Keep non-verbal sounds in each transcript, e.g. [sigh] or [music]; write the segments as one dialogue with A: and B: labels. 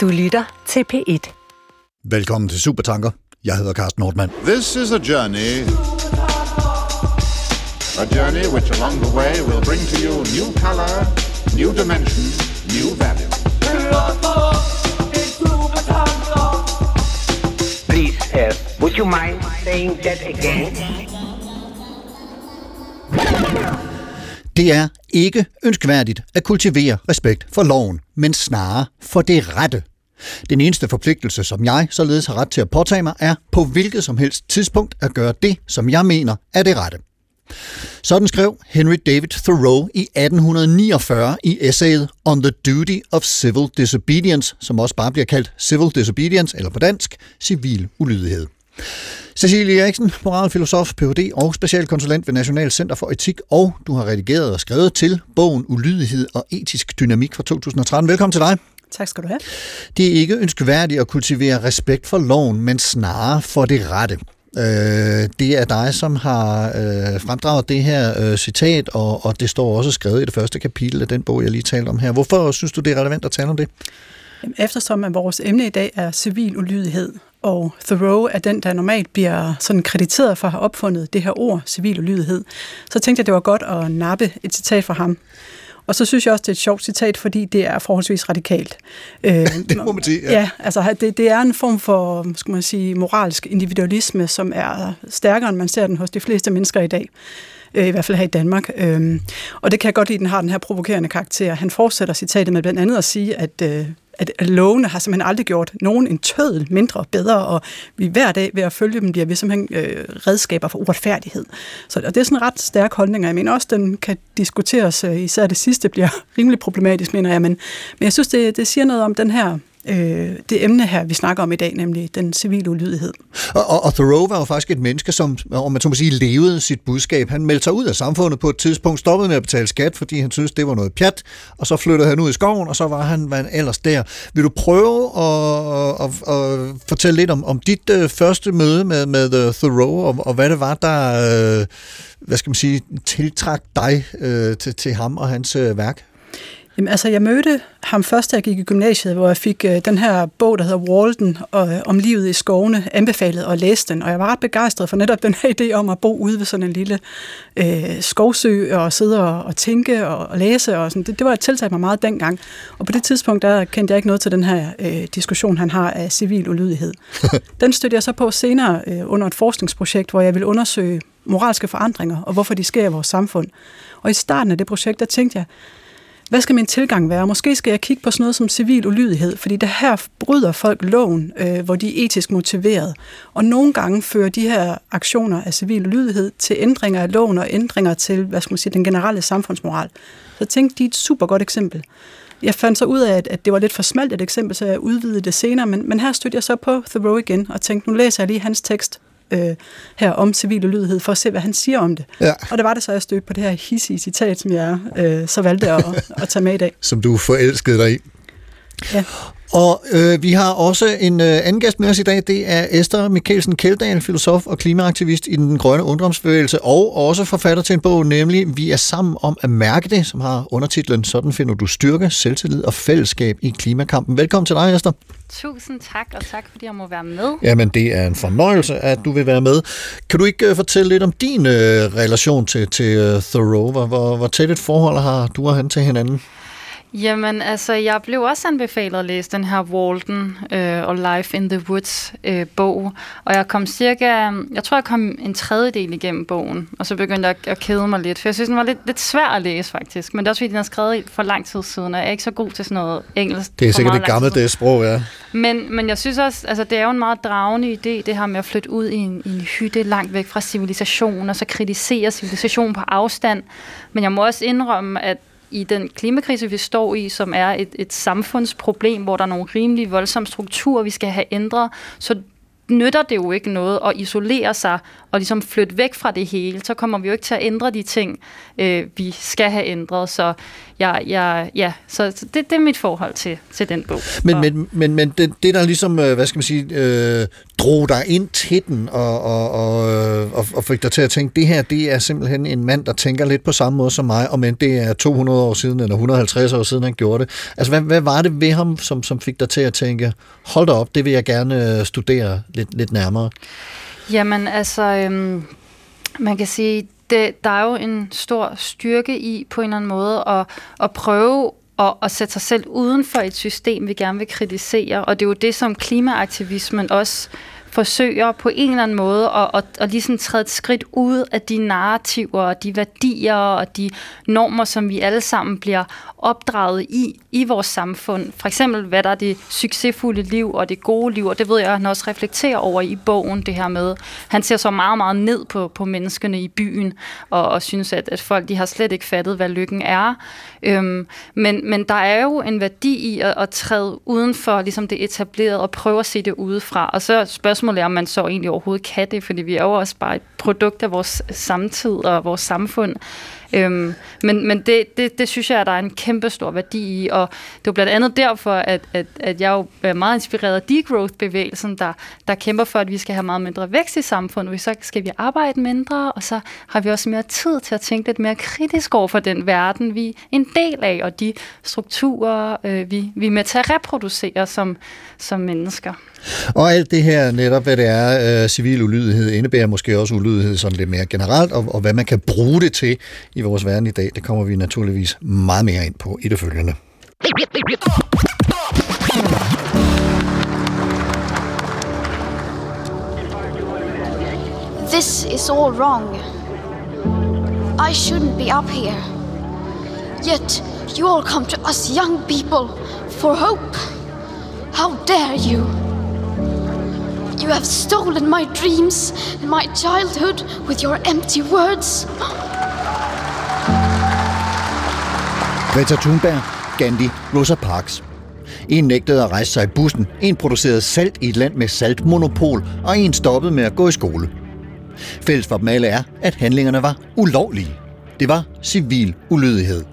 A: Du lytter til P1.
B: Velkommen til Supertanker. Jeg hedder Carsten Nordmann.
C: This is a journey. A journey which along the way will bring to you new color, new dimension, new value.
D: Please, uh, would you mind saying that again?
B: Det er ikke ønskværdigt at kultivere respekt for loven, men snarere for det rette. Den eneste forpligtelse, som jeg således har ret til at påtage mig, er på hvilket som helst tidspunkt at gøre det, som jeg mener er det rette. Sådan skrev Henry David Thoreau i 1849 i essayet On the Duty of Civil Disobedience, som også bare bliver kaldt Civil Disobedience, eller på dansk, civil ulydighed. Cecilie Eriksen, moralfilosof, Ph.D. og specialkonsulent ved National Center for Etik, og du har redigeret og skrevet til bogen Ulydighed og etisk dynamik fra 2013. Velkommen til dig.
E: Tak skal du have.
B: Det er ikke ønskværdigt at kultivere respekt for loven, men snarere for det rette. Øh, det er dig, som har øh, fremdraget det her øh, citat, og, og det står også skrevet i det første kapitel af den bog, jeg lige talte om her. Hvorfor synes du, det er relevant at tale om det?
E: Jamen, Eftersom at vores emne i dag er civil ulydighed, og Thoreau er den, der normalt bliver sådan krediteret for at have opfundet det her ord, civil ulydighed, så tænkte jeg, det var godt at nappe et citat fra ham. Og så synes jeg også, det er et sjovt citat, fordi det er forholdsvis radikalt. [laughs] Øh,
B: Det må man sige, ja.
E: Ja, altså det, det er en form for, skal man sige, moralsk individualisme, som er stærkere, end man ser den hos de fleste mennesker i dag. Øh, I hvert fald her i Danmark. Øh, og det kan jeg godt lide, at den har den her provokerende karakter. Han fortsætter citatet med blandt andet at sige, at øh, at lovene har simpelthen aldrig gjort nogen en tødel mindre bedre, og vi hver dag ved at følge dem bliver vi simpelthen øh, redskaber for uretfærdighed. Så og det er sådan en ret stærk holdning, og jeg mener også, den kan diskuteres, øh, især det sidste bliver rimelig problematisk, mener jeg, men, men jeg synes, det, det siger noget om den her øh, det emne her, vi snakker om i dag, nemlig den civile ulydighed.
B: Og, og, og Thoreau var jo faktisk et menneske, som, om man så må sige, levede sit budskab. Han meldte sig ud af samfundet på et tidspunkt, stoppede med at betale skat, fordi han syntes, det var noget pjat, og så flyttede han ud i skoven, og så var han, hvad han ellers der. Vil du prøve at, at, at fortælle lidt om, om dit øh, første møde med, med uh, Thoreau, og, og hvad det var, der, øh, hvad skal man sige, tiltrak dig øh, til, til ham og hans øh, værk?
E: Jamen, altså, jeg mødte ham først, da jeg gik i gymnasiet, hvor jeg fik øh, den her bog, der hedder Walden, og, øh, om livet i skovene, anbefalet og læste den. Og jeg var ret begejstret for netop den her idé om at bo ude ved sådan en lille øh, skovsø, og sidde og, og tænke og, og læse. Og sådan. Det, det var et tiltag mig meget dengang. Og på det tidspunkt, der kendte jeg ikke noget til den her øh, diskussion, han har af civil ulydighed. [laughs] den stødte jeg så på senere øh, under et forskningsprojekt, hvor jeg ville undersøge moralske forandringer, og hvorfor de sker i vores samfund. Og i starten af det projekt, der tænkte jeg, hvad skal min tilgang være? Måske skal jeg kigge på sådan noget som civil ulydighed, fordi det her bryder folk loven, øh, hvor de er etisk motiveret. Og nogle gange fører de her aktioner af civil ulydighed til ændringer af loven og ændringer til, hvad skal man sige, den generelle samfundsmoral. Så tænk, de er et super godt eksempel. Jeg fandt så ud af, at, at det var lidt for smalt et eksempel, så jeg udvidede det senere, men, men her stødte jeg så på Thoreau igen og tænkte, nu læser jeg lige hans tekst øh, her om civil ulydighed, for at se, hvad han siger om det.
B: Ja.
E: Og det var det så, jeg stødte på det her hissige citat, som jeg øh, så valgte at, at tage med i dag.
B: Som du forelskede dig i.
E: Ja.
B: Og øh, vi har også en øh, anden gæst med os i dag. Det er Esther Mikkelsen Keldahl, filosof og klimaaktivist i den grønne ungdomsbevægelse, og også forfatter til en bog, nemlig Vi er sammen om at mærke det, som har undertitlen Sådan finder du styrke, selvtillid og fællesskab i klimakampen. Velkommen til dig, Esther.
F: Tusind tak, og tak fordi jeg må være med.
B: Jamen, det er en fornøjelse, at du vil være med. Kan du ikke øh, fortælle lidt om din øh, relation til, til uh, Thoreau? Hvor, hvor, hvor tæt et forhold har du og han til hinanden?
F: Jamen, altså, jeg blev også anbefalet at læse den her Walden øh, og Life in the Woods øh, bog, og jeg kom cirka, jeg tror, jeg kom en tredjedel igennem bogen, og så begyndte jeg at, at kede mig lidt, for jeg synes, den var lidt, lidt svær at læse faktisk, men det er også fordi, den er skrevet for lang tid siden, og jeg er ikke så god til sådan noget engelsk.
B: Det er sikkert det gamle det sprog, ja.
F: Men, men jeg synes også, altså det er jo en meget dragende idé, det her med at flytte ud i en, i en hytte langt væk fra civilisation, og så kritisere civilisation på afstand. Men jeg må også indrømme, at i den klimakrise, vi står i, som er et, et samfundsproblem, hvor der er nogle rimelig voldsomme strukturer, vi skal have ændret, så nytter det jo ikke noget at isolere sig og ligesom flytte væk fra det hele. Så kommer vi jo ikke til at ændre de ting, øh, vi skal have ændret. Så, jeg, jeg, ja, så det, det er mit forhold til, til den bog.
B: Men, men, men, men det, det, der ligesom, øh, hvad skal man sige, øh, drog dig ind til den og, og, og, øh, og, og fik dig til at tænke, det her, det er simpelthen en mand, der tænker lidt på samme måde som mig, og men det er 200 år siden, eller 150 år siden, han gjorde det. Altså, hvad, hvad var det ved ham, som, som fik dig til at tænke, hold da op, det vil jeg gerne øh, studere lidt, lidt nærmere?
F: Jamen, altså, øhm, man kan sige, det, der er jo en stor styrke i på en eller anden måde at, at prøve og, at sætte sig selv uden for et system, vi gerne vil kritisere. Og det er jo det, som klimaaktivismen også forsøger på en eller anden måde at, at, at ligesom træde et skridt ud af de narrativer og de værdier og de normer, som vi alle sammen bliver opdraget i, i vores samfund. For eksempel, hvad der er det succesfulde liv og det gode liv, og det ved jeg, at han også reflekterer over i bogen, det her med. Han ser så meget, meget ned på, på menneskene i byen, og, og synes, at, at folk de har slet ikke fattet, hvad lykken er. Øhm, men, men der er jo en værdi i at, at træde uden for ligesom det etablerede og prøve at se det udefra. Og så spørgsmålet er, om man så egentlig overhovedet kan det, fordi vi er jo også bare et produkt af vores samtid og vores samfund. Øhm, men men det, det, det synes jeg, at der er en kæmpe stor værdi i, og det er blandt andet derfor, at, at, at jeg jo er meget inspireret af degrowth-bevægelsen, der, der kæmper for, at vi skal have meget mindre vækst i samfundet, så skal vi arbejde mindre, og så har vi også mere tid til at tænke lidt mere kritisk over for den verden, vi er en del af, og de strukturer, øh, vi, vi er med til at reproducere som, som mennesker.
B: Og alt det her netop, hvad det er, øh, civil ulydighed indebærer måske også ulydighed sådan lidt mere generelt, og, og hvad man kan bruge det til i vores verden i dag, det kommer vi naturligvis meget mere ind på i det følgende.
A: This is all wrong. I shouldn't be up here. Yet you all come to us young people for hope. How dare you? You have stolen my dreams and my childhood with your empty words.
B: Greta Thunberg, Gandhi, Rosa Parks. En nægtede at rejse sig i bussen, en producerede salt i et land med saltmonopol, og en stoppede med at gå i skole. Fælles for dem alle er, at handlingerne var ulovlige. Det var civil ulydighed.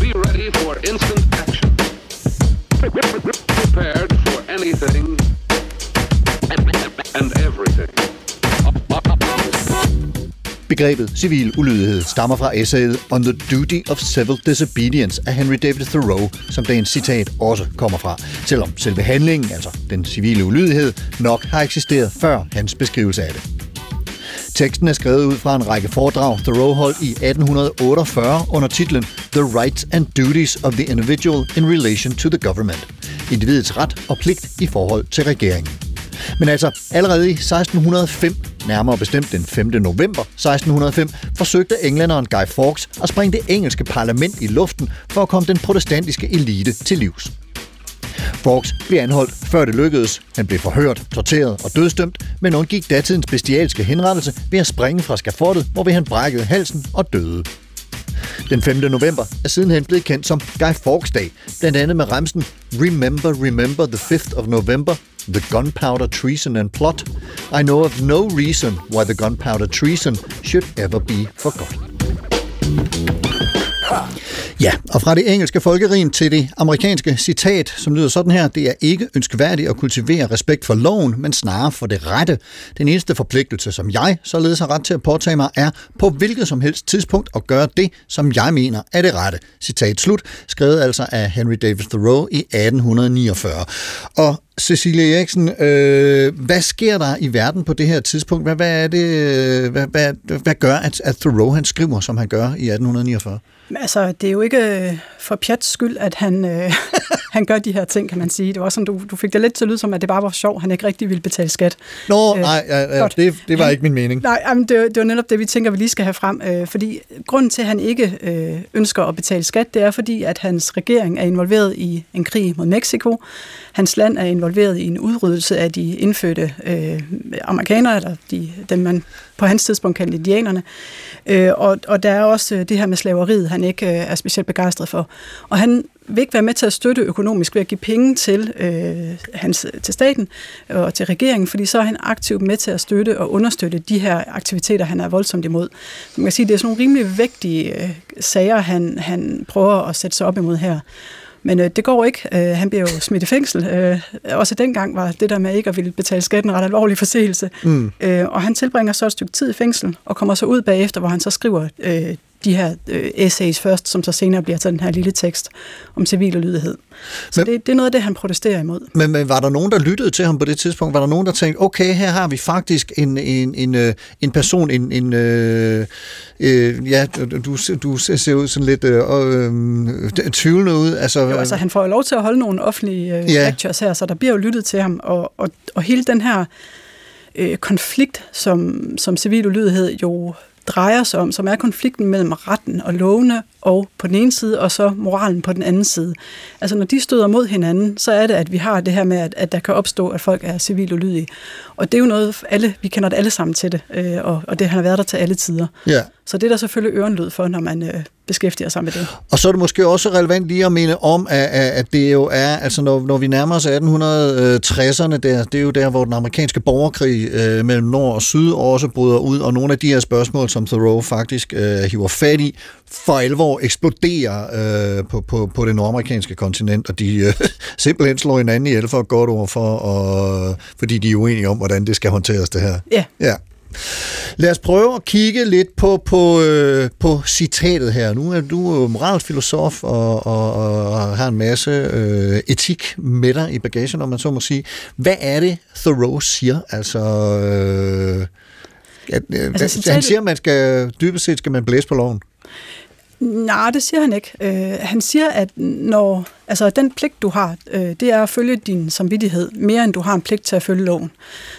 G: Be ready for instant action. Prepared for anything and everything.
B: Begrebet civil ulydighed stammer fra essayet On the Duty of Civil Disobedience af Henry David Thoreau, som dagens citat også kommer fra, selvom selve handlingen, altså den civile ulydighed, nok har eksisteret før hans beskrivelse af det. Teksten er skrevet ud fra en række foredrag, Thoreau holdt i 1848 under titlen The Rights and Duties of the Individual in Relation to the Government. Individets ret og pligt i forhold til regeringen. Men altså, allerede i 1605, nærmere bestemt den 5. november 1605, forsøgte englænderen Guy Fawkes at springe det engelske parlament i luften for at komme den protestantiske elite til livs. Fawkes blev anholdt, før det lykkedes. Han blev forhørt, torteret og dødstømt, men undgik datidens bestialske henrettelse ved at springe fra skafottet, hvor han brækkede halsen og døde. Den 5. november er sidenhen blevet kendt som Guy Fawkes Dag, blandt andet med remsen Remember, remember the 5th of November, the gunpowder treason and plot. I know of no reason why the gunpowder treason should ever be forgotten. Ja, og fra det engelske folkerim til det amerikanske citat, som lyder sådan her, det er ikke ønskværdigt at kultivere respekt for loven, men snarere for det rette. Den eneste forpligtelse, som jeg således har ret til at påtage mig, er på hvilket som helst tidspunkt at gøre det, som jeg mener er det rette. Citat slut, skrevet altså af Henry David Thoreau i 1849. Og Cecilie Eriksen, øh, hvad sker der i verden på det her tidspunkt? Hvad, hvad er det, hvad, hvad, hvad gør, at, at Thoreau han skriver, som han gør i 1849?
E: Altså, det er jo ikke øh, for pjats skyld, at han, øh, [laughs] han gør de her ting, kan man sige. Det var sådan, du, du fik det lidt til at lyde som, at det bare var sjov, han ikke rigtig ville betale skat.
B: Nå, øh, nej, ja, ja, det, det var ikke min mening.
E: Nej, jamen, det, det var netop det, vi tænker, vi lige skal have frem. Øh, fordi grunden til, at han ikke øh, ønsker at betale skat, det er fordi, at hans regering er involveret i en krig mod Mexico. Hans land er involveret i en udryddelse af de indfødte øh, amerikanere, eller de, dem man på hans tidspunkt kaldte indianerne. Øh, og, og der er også øh, det her med slaveriet, han ikke øh, er specielt begejstret for. Og han vil ikke være med til at støtte økonomisk ved at give penge til, øh, hans, til staten øh, og til regeringen, fordi så er han aktivt med til at støtte og understøtte de her aktiviteter, han er voldsomt imod. Man kan sige, det er sådan nogle rimelig vigtige øh, sager, han, han prøver at sætte sig op imod her. Men øh, det går ikke. Øh, han bliver jo smidt i fængsel. Øh, også dengang var det der med ikke at ville betale skatten ret alvorlig forseelse. Mm. Øh, og han tilbringer så et stykke tid i fængsel, og kommer så ud bagefter, hvor han så skriver øh, de her øh, essays først, som så senere bliver til den her lille tekst om civil og lydighed. Så men, det, det er noget af det, han protesterer imod.
B: Men, men var der nogen, der lyttede til ham på det tidspunkt? Var der nogen, der tænkte, okay, her har vi faktisk en, en, en, øh, en person, en, en øh, øh, ja, du, du ser ud sådan lidt øh, øh, tvivlende ud. Altså,
E: jo, altså, han får jo lov til at holde nogle offentlige øh, ja. lectures her, så der bliver jo lyttet til ham, og, og, og hele den her øh, konflikt, som, som civil ulydighed jo drejer sig om, som er konflikten mellem retten og lovene og på den ene side, og så moralen på den anden side. Altså når de støder mod hinanden, så er det, at vi har det her med, at, at der kan opstå, at folk er civil ulydige. Og det er jo noget, alle, vi kender det alle sammen til det, øh, og, og det har været der til alle tider. Ja. Så det er der selvfølgelig ørenlyd for, når man øh, beskæftiger sig med det.
B: Og så er det måske også relevant lige at minde om, at, at det jo er, altså når, når vi nærmer os 1860'erne, der, det er jo der, hvor den amerikanske borgerkrig øh, mellem nord og syd også bryder ud, og nogle af de her spørgsmål, som Thoreau faktisk øh, hiver fat i, for alvor eksploderer øh, på, på, på det nordamerikanske kontinent, og de øh, [laughs] simpelthen slår hinanden ihjel for et godt ord, for, og, fordi de er uenige om, hvordan det skal håndteres det her.
E: Ja.
B: ja. Lad os prøve at kigge lidt på, på, øh, på citatet her. Nu er du moralfilosof og, og, og har en masse øh, etik med dig i bagagen, om man så må sige. Hvad er det, Thoreau siger? Altså, øh, at, øh, altså han siger, at man skal, dybest set skal man blæse på loven.
E: Nej, det siger han ikke. Øh, han siger, at når, altså, den pligt, du har, øh, det er at følge din samvittighed, mere end du har en pligt til at følge loven.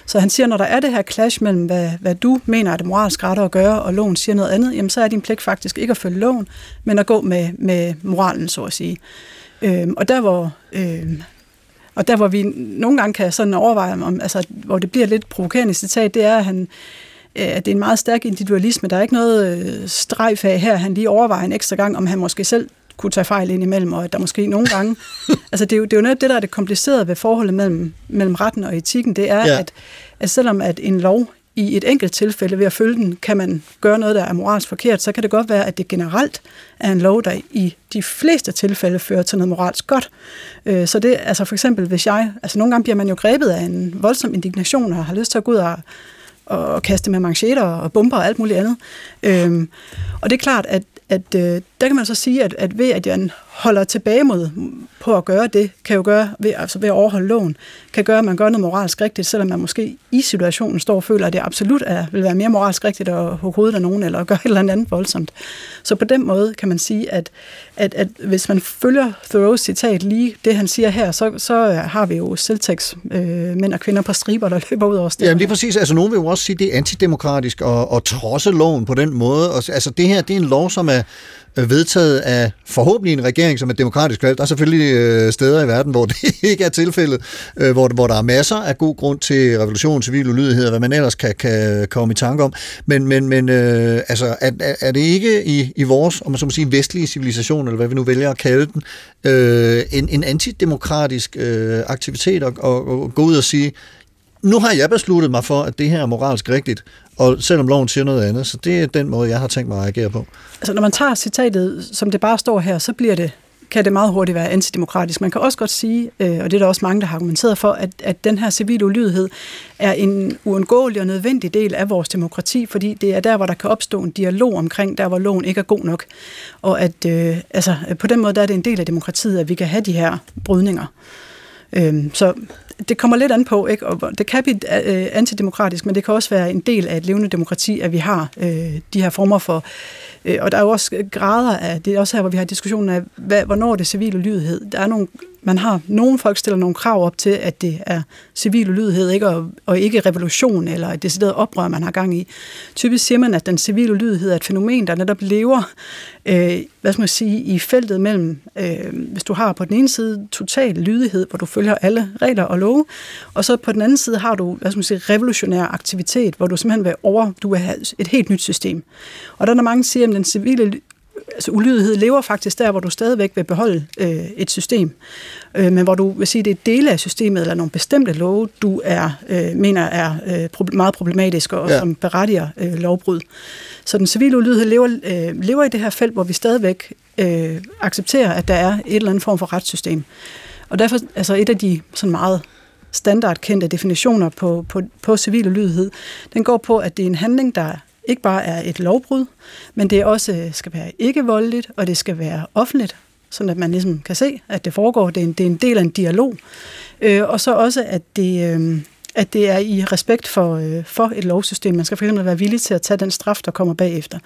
E: Så han siger, når der er det her clash mellem, hvad, hvad du mener er det moralsk rette at gøre, og loven siger noget andet, jamen, så er din pligt faktisk ikke at følge loven, men at gå med, med moralen, så at sige. Øh, og der hvor... Øh, og der, hvor vi nogle gange kan sådan overveje, om, altså, hvor det bliver lidt provokerende citat, det er, at han, at det er en meget stærk individualisme. Der er ikke noget øh, strejf af her. Han lige overvejer en ekstra gang, om han måske selv kunne tage fejl ind imellem, og at der måske nogle gange... [laughs] altså det er, jo, det er jo noget det, der er det komplicerede ved forholdet mellem, mellem retten og etikken. Det er, ja. at, at selvom at en lov i et enkelt tilfælde ved at følge den, kan man gøre noget, der er moralsk forkert, så kan det godt være, at det generelt er en lov, der i de fleste tilfælde fører til noget moralsk godt. Øh, så det, altså for eksempel, hvis jeg, altså nogle gange bliver man jo grebet af en voldsom indignation og har lyst til at gå ud og og kaste med manchetter og bomber og alt muligt andet. Øhm, og det er klart, at, at øh, der kan man så sige, at, at ved at man holder tilbage mod på at gøre det, kan jo gøre, ved, altså ved at overholde loven, kan gøre, at man gør noget moralsk rigtigt, selvom man måske i situationen står og føler, at det absolut er, vil være mere moralsk rigtigt at hugge hovedet af nogen, eller at gøre et eller andet voldsomt. Så på den måde kan man sige, at, at, at hvis man følger Thoreau's citat lige det, han siger her, så, så har vi jo selvtægts øh, mænd og kvinder på striber, der [laughs] løber ud over stedet.
B: Jamen lige præcis. Altså nogen vil jo også sige, at det er antidemokratisk at, at trodse loven på den måde. Altså det her, det er en lov, som er Øh, vedtaget af forhåbentlig en regering, som er demokratisk valgt. Der er selvfølgelig øh, steder i verden, hvor [laughs] det ikke er tilfældet, øh, hvor, hvor der er masser af god grund til revolution, civil ulydighed, hvad man ellers kan, kan komme i tanke om. Men, men, men øh, altså, er, er det ikke i, i vores, om man så må sige, vestlige civilisation, eller hvad vi nu vælger at kalde den, øh, en, en antidemokratisk øh, aktivitet at, at, at gå ud og sige, nu har jeg besluttet mig for, at det her er moralsk rigtigt, og selvom loven siger noget andet, så det er den måde, jeg har tænkt mig at reagere på.
E: Altså når man tager citatet, som det bare står her, så bliver det kan det meget hurtigt være antidemokratisk. Man kan også godt sige, øh, og det er der også mange, der har argumenteret for, at, at den her civile ulydighed er en uundgåelig og nødvendig del af vores demokrati, fordi det er der, hvor der kan opstå en dialog omkring, der hvor loven ikke er god nok. Og at øh, altså, på den måde der er det en del af demokratiet, at vi kan have de her brydninger. Øh, så det kommer lidt an på, ikke? og det kan blive øh, antidemokratisk, men det kan også være en del af et levende demokrati, at vi har øh, de her former for, øh, og der er jo også grader af, det er også her, hvor vi har diskussionen af, hvad, hvornår det civile lydighed. Der er nogle man har nogle folk stiller nogle krav op til, at det er civil ulydighed, ikke, og, og ikke revolution eller et decideret oprør, man har gang i. Typisk siger man, at den civile ulydighed er et fænomen, der netop lever øh, hvad skal man sige, i feltet mellem, øh, hvis du har på den ene side total lydighed, hvor du følger alle regler og love, og så på den anden side har du, hvad skal man sige, revolutionær aktivitet, hvor du simpelthen vil over, du vil have et helt nyt system. Og der er der mange, der siger, at den civile altså ulydighed lever faktisk der, hvor du stadigvæk vil beholde øh, et system, øh, men hvor du vil sige, det er dele af systemet eller nogle bestemte love, du er øh, mener er øh, meget problematiske og ja. som berettiger øh, lovbrud. Så den civile ulydighed lever, øh, lever i det her felt, hvor vi stadigvæk øh, accepterer, at der er et eller andet form for retssystem. Og derfor altså et af de sådan meget standardkendte definitioner på, på, på civil ulydighed, den går på, at det er en handling, der ikke bare er et lovbrud, men det også øh, skal være ikke voldeligt, og det skal være offentligt, sådan at man ligesom kan se, at det foregår. Det er en, det er en del af en dialog. Øh, og så også, at det, øh, at det er i respekt for, øh, for et lovsystem. Man skal for eksempel være villig til at tage den straf, der kommer bagefter.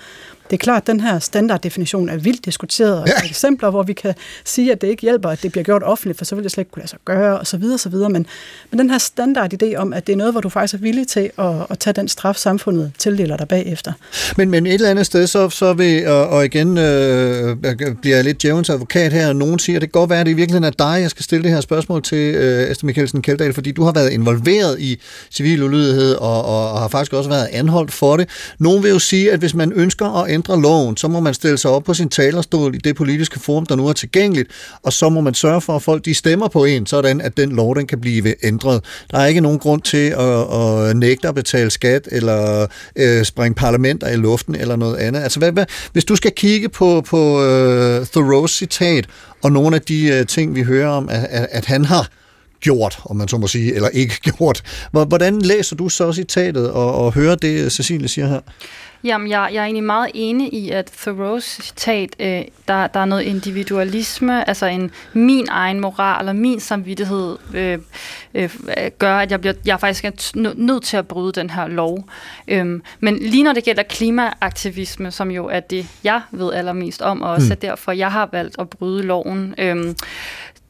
E: Det er klart, at den her standarddefinition er vildt diskuteret, og ja. eksempler, hvor vi kan sige, at det ikke hjælper, at det bliver gjort offentligt, for så vil det slet ikke kunne lade sig gøre, og så videre, så videre. Men, men den her standardidé om, at det er noget, hvor du faktisk er villig til at, at tage den straf, samfundet tildeler dig bagefter.
B: Men, men et eller andet sted, så, så vil, og, og igen øh, bliver jeg lidt djævens advokat her, og nogen siger, at det kan godt være, at det i virkeligheden er dig, jeg skal stille det her spørgsmål til, øh, Esther Mikkelsen Keldahl, fordi du har været involveret i civil ulydighed, og, og, og har faktisk også været anholdt for det. Nogen vil jo sige, at hvis man ønsker at ændre loven, så må man stille sig op på sin talerstol i det politiske forum, der nu er tilgængeligt, og så må man sørge for, at folk de stemmer på en, sådan at den lov den kan blive ændret. Der er ikke nogen grund til at, at nægte at betale skat, eller øh, springe parlamenter i luften, eller noget andet. Altså, hvad, hvad, hvis du skal kigge på, på øh, Thoreaus citat, og nogle af de øh, ting, vi hører om, at, at, at han har gjort, om man så må sige, eller ikke [laughs] gjort. Hvordan læser du så citatet og, og hører det, Cecilie siger her?
F: Jamen, jeg, jeg er egentlig meget enig i, at Thoreaus citat, øh, der, der er noget individualisme, altså en min egen moral og min samvittighed øh, øh, gør, at jeg, bliver, jeg faktisk er nødt til at bryde den her lov. Øhm, men lige når det gælder klimaaktivisme, som jo er det, jeg ved allermest om, og også mm. er derfor, jeg har valgt at bryde loven, øh,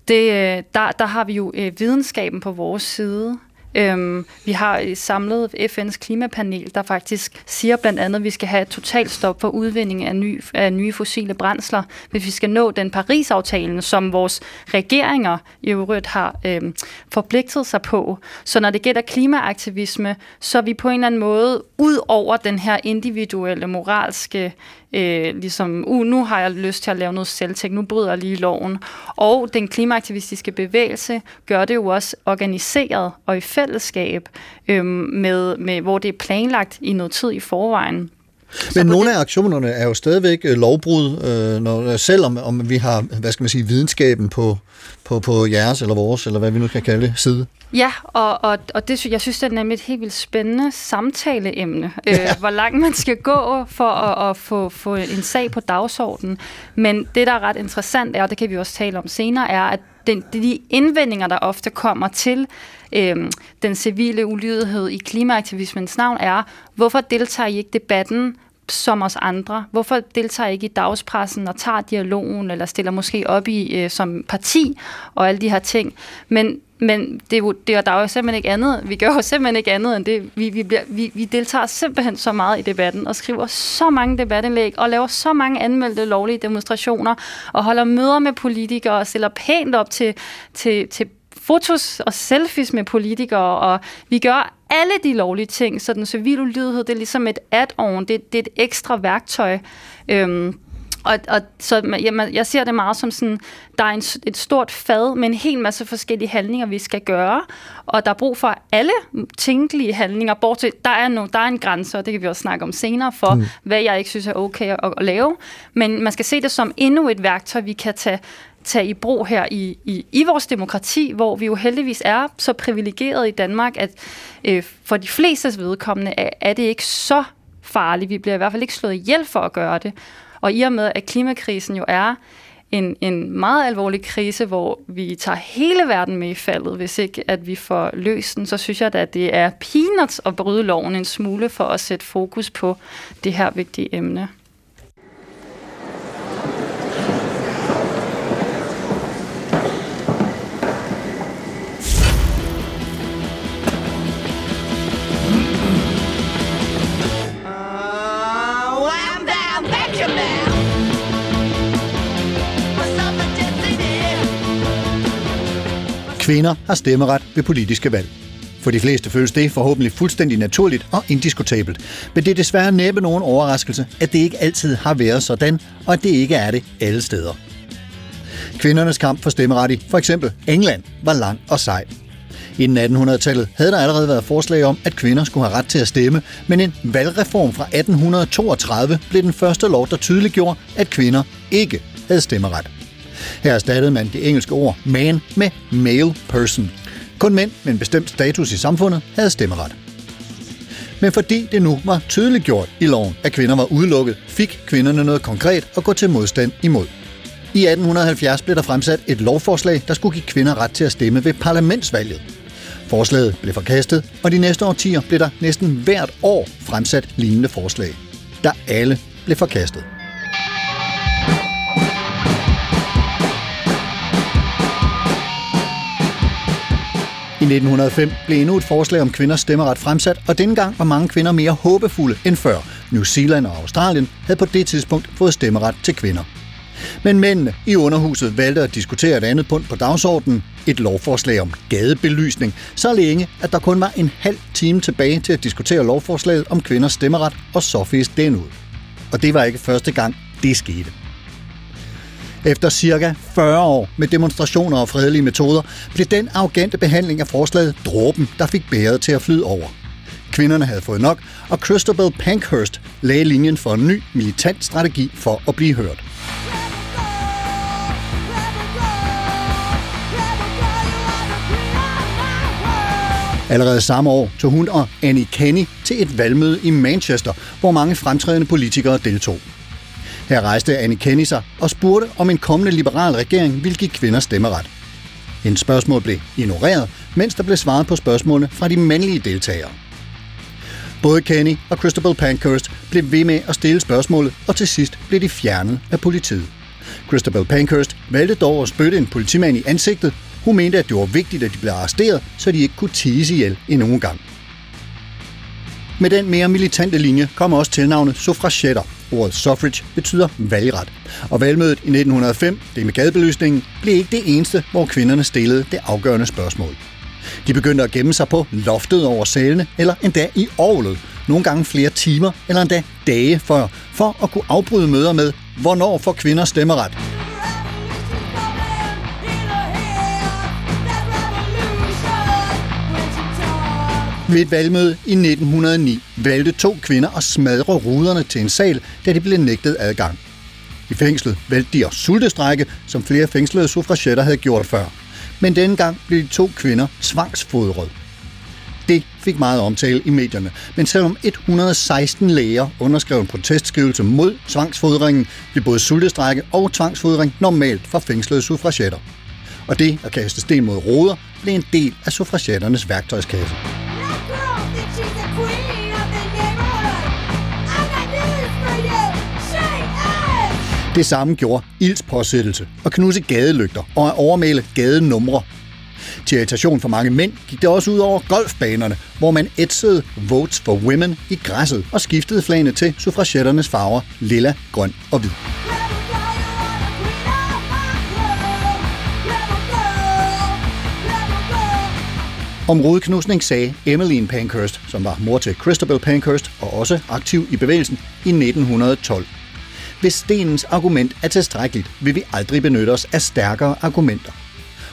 F: det, øh, der, der har vi jo øh, videnskaben på vores side. Øhm, vi har samlet FN's klimapanel, der faktisk siger blandt andet, at vi skal have et totalt stop for udvinding af, ny, af nye fossile brændsler, hvis vi skal nå den Paris-aftalen, som vores regeringer i øvrigt har øhm, forpligtet sig på. Så når det gælder klimaaktivisme, så er vi på en eller anden måde ud over den her individuelle, moralske øh, ligesom, uh, nu har jeg lyst til at lave noget selvtægt, nu bryder jeg lige loven. Og den klimaaktivistiske bevægelse gør det jo også organiseret og i fællesskab, øh, med, med, hvor det er planlagt i noget tid i forvejen.
B: Men nogle af aktionerne er jo stadigvæk øh, lovbrud, øh, når, selvom om vi har, hvad skal man sige, videnskaben på, på, på jeres eller vores, eller hvad vi nu kan kalde det, side.
F: Ja, og, og, og det, jeg synes, det er nemlig et helt vildt spændende samtaleemne, øh, hvor langt man skal gå for at, at få, få en sag på dagsordenen. Men det, der er ret interessant er, og det kan vi også tale om senere, er, at den, de indvendinger, der ofte kommer til øh, den civile ulydighed i klimaaktivismens navn, er, hvorfor deltager I ikke debatten som os andre? Hvorfor deltager I ikke i dagspressen og tager dialogen, eller stiller måske op i øh, som parti og alle de her ting? Men men det er jo, det er, der er jo simpelthen ikke andet. Vi gør jo simpelthen ikke andet end det. Vi, vi, bliver, vi, vi deltager simpelthen så meget i debatten, og skriver så mange debatindlæg, og laver så mange anmeldte lovlige demonstrationer, og holder møder med politikere, og stiller pænt op til, til, til fotos og selfies med politikere, og vi gør alle de lovlige ting, så den civile ulydighed, det er ligesom et add-on, det, det er et ekstra værktøj. Øhm, og, og så jamen, jeg ser det meget som sådan, der er en, et stort fad med en hel masse forskellige handlinger, vi skal gøre, og der er brug for alle tænkelige handlinger, bortset, der er, no, der er en grænse, og det kan vi også snakke om senere, for mm. hvad jeg ikke synes er okay at, at lave, men man skal se det som endnu et værktøj, vi kan tage tage i brug her i, i, i vores demokrati, hvor vi jo heldigvis er så privilegeret i Danmark, at øh, for de flestes vedkommende er, er det ikke så farligt. Vi bliver i hvert fald ikke slået ihjel for at gøre det. Og i og med, at klimakrisen jo er en, en meget alvorlig krise, hvor vi tager hele verden med i faldet, hvis ikke at vi får løst den, så synes jeg at det er peanuts at bryde loven en smule for at sætte fokus på det her vigtige emne.
B: Kvinder har stemmeret ved politiske valg. For de fleste føles det forhåbentlig fuldstændig naturligt og indiskutabelt. Men det er desværre næppe nogen overraskelse, at det ikke altid har været sådan, og at det ikke er det alle steder. Kvindernes kamp for stemmeret i for eksempel England var lang og sej. I 1800-tallet havde der allerede været forslag om, at kvinder skulle have ret til at stemme, men en valgreform fra 1832 blev den første lov, der tydeliggjorde, at kvinder ikke havde stemmeret. Her erstattede man det engelske ord man med male person. Kun mænd med en bestemt status i samfundet havde stemmeret. Men fordi det nu var tydeliggjort i loven, at kvinder var udelukket, fik kvinderne noget konkret at gå til modstand imod. I 1870 blev der fremsat et lovforslag, der skulle give kvinder ret til at stemme ved parlamentsvalget. Forslaget blev forkastet, og de næste årtier blev der næsten hvert år fremsat lignende forslag, der alle blev forkastet. I 1905 blev endnu et forslag om kvinders stemmeret fremsat, og denne gang var mange kvinder mere håbefulde end før. New Zealand og Australien havde på det tidspunkt fået stemmeret til kvinder. Men mændene i underhuset valgte at diskutere et andet punkt på dagsordenen, et lovforslag om gadebelysning, så længe, at der kun var en halv time tilbage til at diskutere lovforslaget om kvinders stemmeret, og så fisk den ud. Og det var ikke første gang, det skete. Efter cirka 40 år med demonstrationer og fredelige metoder, blev den arrogante behandling af forslaget dråben, der fik bæret til at flyde over. Kvinderne havde fået nok, og Christabel Pankhurst lagde linjen for en ny militant strategi for at blive hørt. Allerede samme år tog hun og Annie Kenney til et valgmøde i Manchester, hvor mange fremtrædende politikere deltog. Her rejste Annie Kenny sig og spurgte, om en kommende liberal regering ville give kvinder stemmeret. Hendes spørgsmål blev ignoreret, mens der blev svaret på spørgsmålene fra de mandlige deltagere. Både Kenny og Christabel Pankhurst blev ved med at stille spørgsmålet, og til sidst blev de fjernet af politiet. Christabel Pankhurst valgte dog at spytte en politimand i ansigtet. Hun mente, at det var vigtigt, at de blev arresteret, så de ikke kunne tise ihjel endnu en gang. Med den mere militante linje kom også tilnavnet suffragetter. Ordet suffrage betyder valgret. Og valgmødet i 1905, det med gadebelysningen, blev ikke det eneste, hvor kvinderne stillede det afgørende spørgsmål. De begyndte at gemme sig på loftet over salene, eller endda i orlet, nogle gange flere timer, eller endda dage før, for at kunne afbryde møder med, hvornår får kvinder stemmeret. Ved et valgmøde i 1909 valgte to kvinder at smadre ruderne til en sal, da de blev nægtet adgang. I fængslet valgte de at sultestrække, som flere fængslede suffragetter havde gjort før. Men denne gang blev de to kvinder tvangsfodret. Det fik meget omtale i medierne, men selvom 116 læger underskrev en protestskrivelse mod tvangsfodringen, blev både sultestrække og tvangsfodring normalt for fængslede suffragetter. Og det at kaste sten mod ruder blev en del af suffragetternes værktøjskasse. Det samme gjorde ildspåsættelse og knuse gadelygter og at overmale gadenumre. Til irritation for mange mænd gik det også ud over golfbanerne, hvor man ætsede Votes for Women i græsset og skiftede flagene til suffragetternes farver lilla, grøn og hvid. Om rodeknusning sagde Emmeline Pankhurst, som var mor til Christabel Pankhurst og også aktiv i bevægelsen i 1912. Hvis stenens argument er tilstrækkeligt, vil vi aldrig benytte os af stærkere argumenter.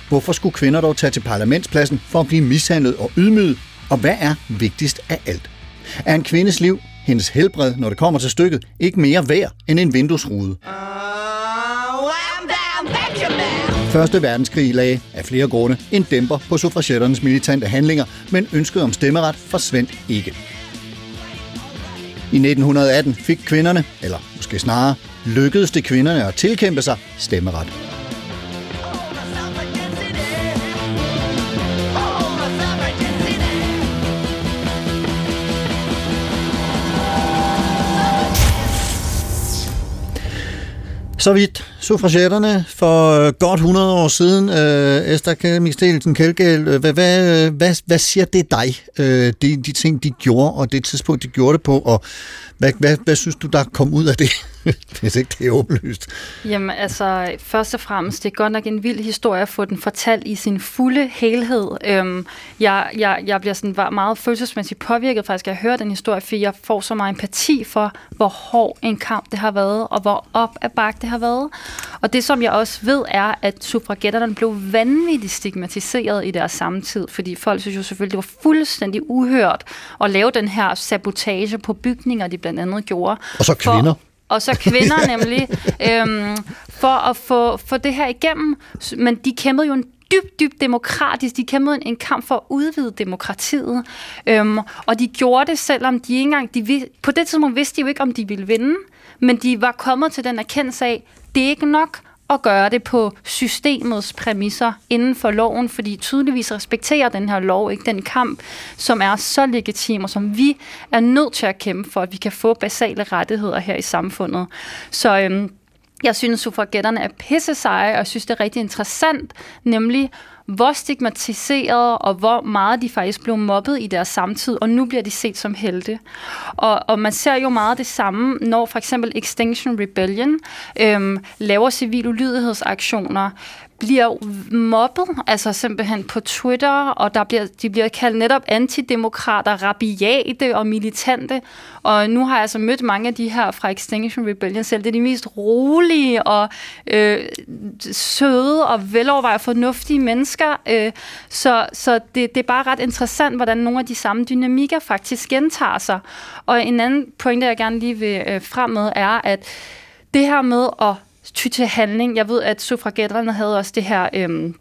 B: Hvorfor skulle kvinder dog tage til parlamentspladsen for at blive mishandlet og ydmyget? Og hvad er vigtigst af alt? Er en kvindes liv, hendes helbred, når det kommer til stykket, ikke mere værd end en vinduesrude? Første verdenskrig lagde af flere grunde en dæmper på suffragetternes militante handlinger, men ønsket om stemmeret forsvandt ikke. I 1918 fik kvinderne, eller måske snarere lykkedes det kvinderne at tilkæmpe sig stemmeret. Så vidt suffragetterne for øh, godt 100 år siden. Øh, Esther Kjellmik Stelsen Kjeldgæld, øh, hvad, hvad, øh, hvad, hvad siger det dig, øh, de, de ting, de gjorde, og det tidspunkt, de gjorde det på, og hvad, hvad, hvad synes du, der kom ud af det? [laughs] hvis ikke det er åbenlyst.
F: Jamen altså, først og fremmest, det er godt nok en vild historie at få den fortalt i sin fulde helhed. Øhm, jeg, jeg, jeg bliver sådan var meget følelsesmæssigt påvirket faktisk at høre den historie, for jeg får så meget empati for, hvor hård en kamp det har været, og hvor op ad bakke det har været. Og det, som jeg også ved, er, at suffragetterne blev vanvittigt stigmatiseret i deres samtid, fordi folk synes jo selvfølgelig, det var fuldstændig uhørt at lave den her sabotage på bygninger, de blandt andet gjorde.
B: Og så
F: For-
B: kvinder.
F: Og så kvinder [laughs] nemlig, øhm, for at få, få det her igennem. Men de kæmpede jo en dybt, dybt demokratisk. De kæmpede en, en kamp for at udvide demokratiet. Øhm, og de gjorde det, selvom de ikke engang... De, på det tidspunkt vidste de jo ikke, om de ville vinde. Men de var kommet til den erkendelse af, det er ikke nok at gøre det på systemets præmisser inden for loven, fordi tydeligvis respekterer den her lov ikke den kamp, som er så legitim, og som vi er nødt til at kæmpe for, at vi kan få basale rettigheder her i samfundet. Så øhm, jeg synes, suffragetterne er pisse seje, og jeg synes, det er rigtig interessant, nemlig hvor stigmatiseret og hvor meget de faktisk blev mobbet i deres samtid, og nu bliver de set som helte. Og, og man ser jo meget det samme, når for eksempel Extinction Rebellion øhm, laver civil ulydighedsaktioner, bliver mobbet, altså simpelthen på Twitter, og der bliver, de bliver kaldt netop antidemokrater, rabiate og militante. Og nu har jeg altså mødt mange af de her fra Extinction Rebellion selv. Det er de mest rolige og øh, søde og velovervejede fornuftige mennesker. Øh, så så det, det er bare ret interessant, hvordan nogle af de samme dynamikker faktisk gentager sig. Og en anden pointe, jeg gerne lige vil øh, frem med, er, at det her med at ty til handling. Jeg ved, at suffragetterne havde også det her øhm,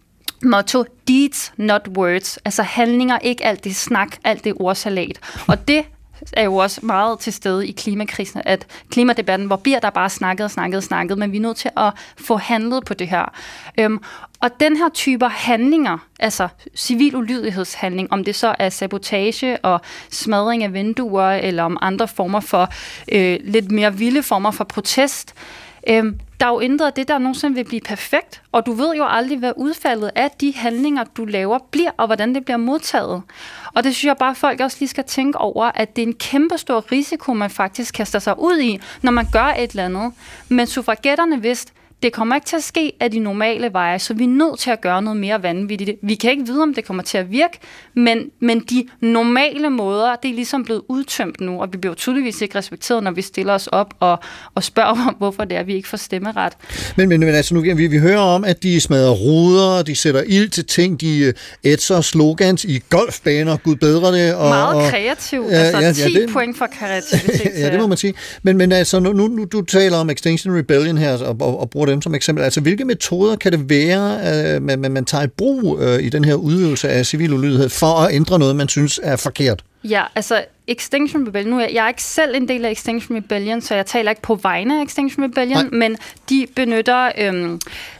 F: motto, deeds, not words. Altså handlinger, ikke alt det snak, alt det ordsalat. Og det er jo også meget til stede i klimakrisen, at klimadebatten, hvor bliver der bare snakket og snakket og snakket, men vi er nødt til at få handlet på det her. Øhm, og den her typer handlinger, altså civil ulydighedshandling, om det så er sabotage og smadring af vinduer, eller om andre former for øh, lidt mere vilde former for protest, Øhm, der er jo intet af det, der nogensinde vil blive perfekt, og du ved jo aldrig, hvad udfaldet af de handlinger, du laver, bliver, og hvordan det bliver modtaget. Og det synes jeg bare, at folk også lige skal tænke over, at det er en kæmpe stor risiko, man faktisk kaster sig ud i, når man gør et eller andet. Men suffragetterne vidste, det kommer ikke til at ske af de normale veje, så vi er nødt til at gøre noget mere vanvittigt. Vi kan ikke vide, om det kommer til at virke, men, men de normale måder, det er ligesom blevet udtømt nu, og vi bliver tydeligvis ikke respekteret, når vi stiller os op og, og spørger om, hvorfor det er, vi ikke får stemmeret.
B: Men, men, men altså, nu, vi, vi hører om, at de smadrer ruder, de sætter ild til ting, de øh, ætser slogans i golfbaner, gud bedre det. Og,
F: Meget
B: og,
F: kreativ,
B: Ja,
F: altså
B: ja, ja,
F: 10
B: det-
F: point for kreativitet. [laughs]
B: ja, det må man sige. Men, men altså, nu, nu, nu du taler om Extinction Rebellion her, og, og, og bruger dem som eksempel. Altså, hvilke metoder kan det være, man, man, man tager i brug øh, i den her udøvelse af civil ulydighed, for at ændre noget, man synes er forkert?
F: Ja, altså Extinction Rebellion, nu er jeg, jeg er ikke selv en del af Extinction Rebellion, så jeg taler ikke på vegne af Extinction Rebellion,
B: Nej.
F: men de benytter øhm,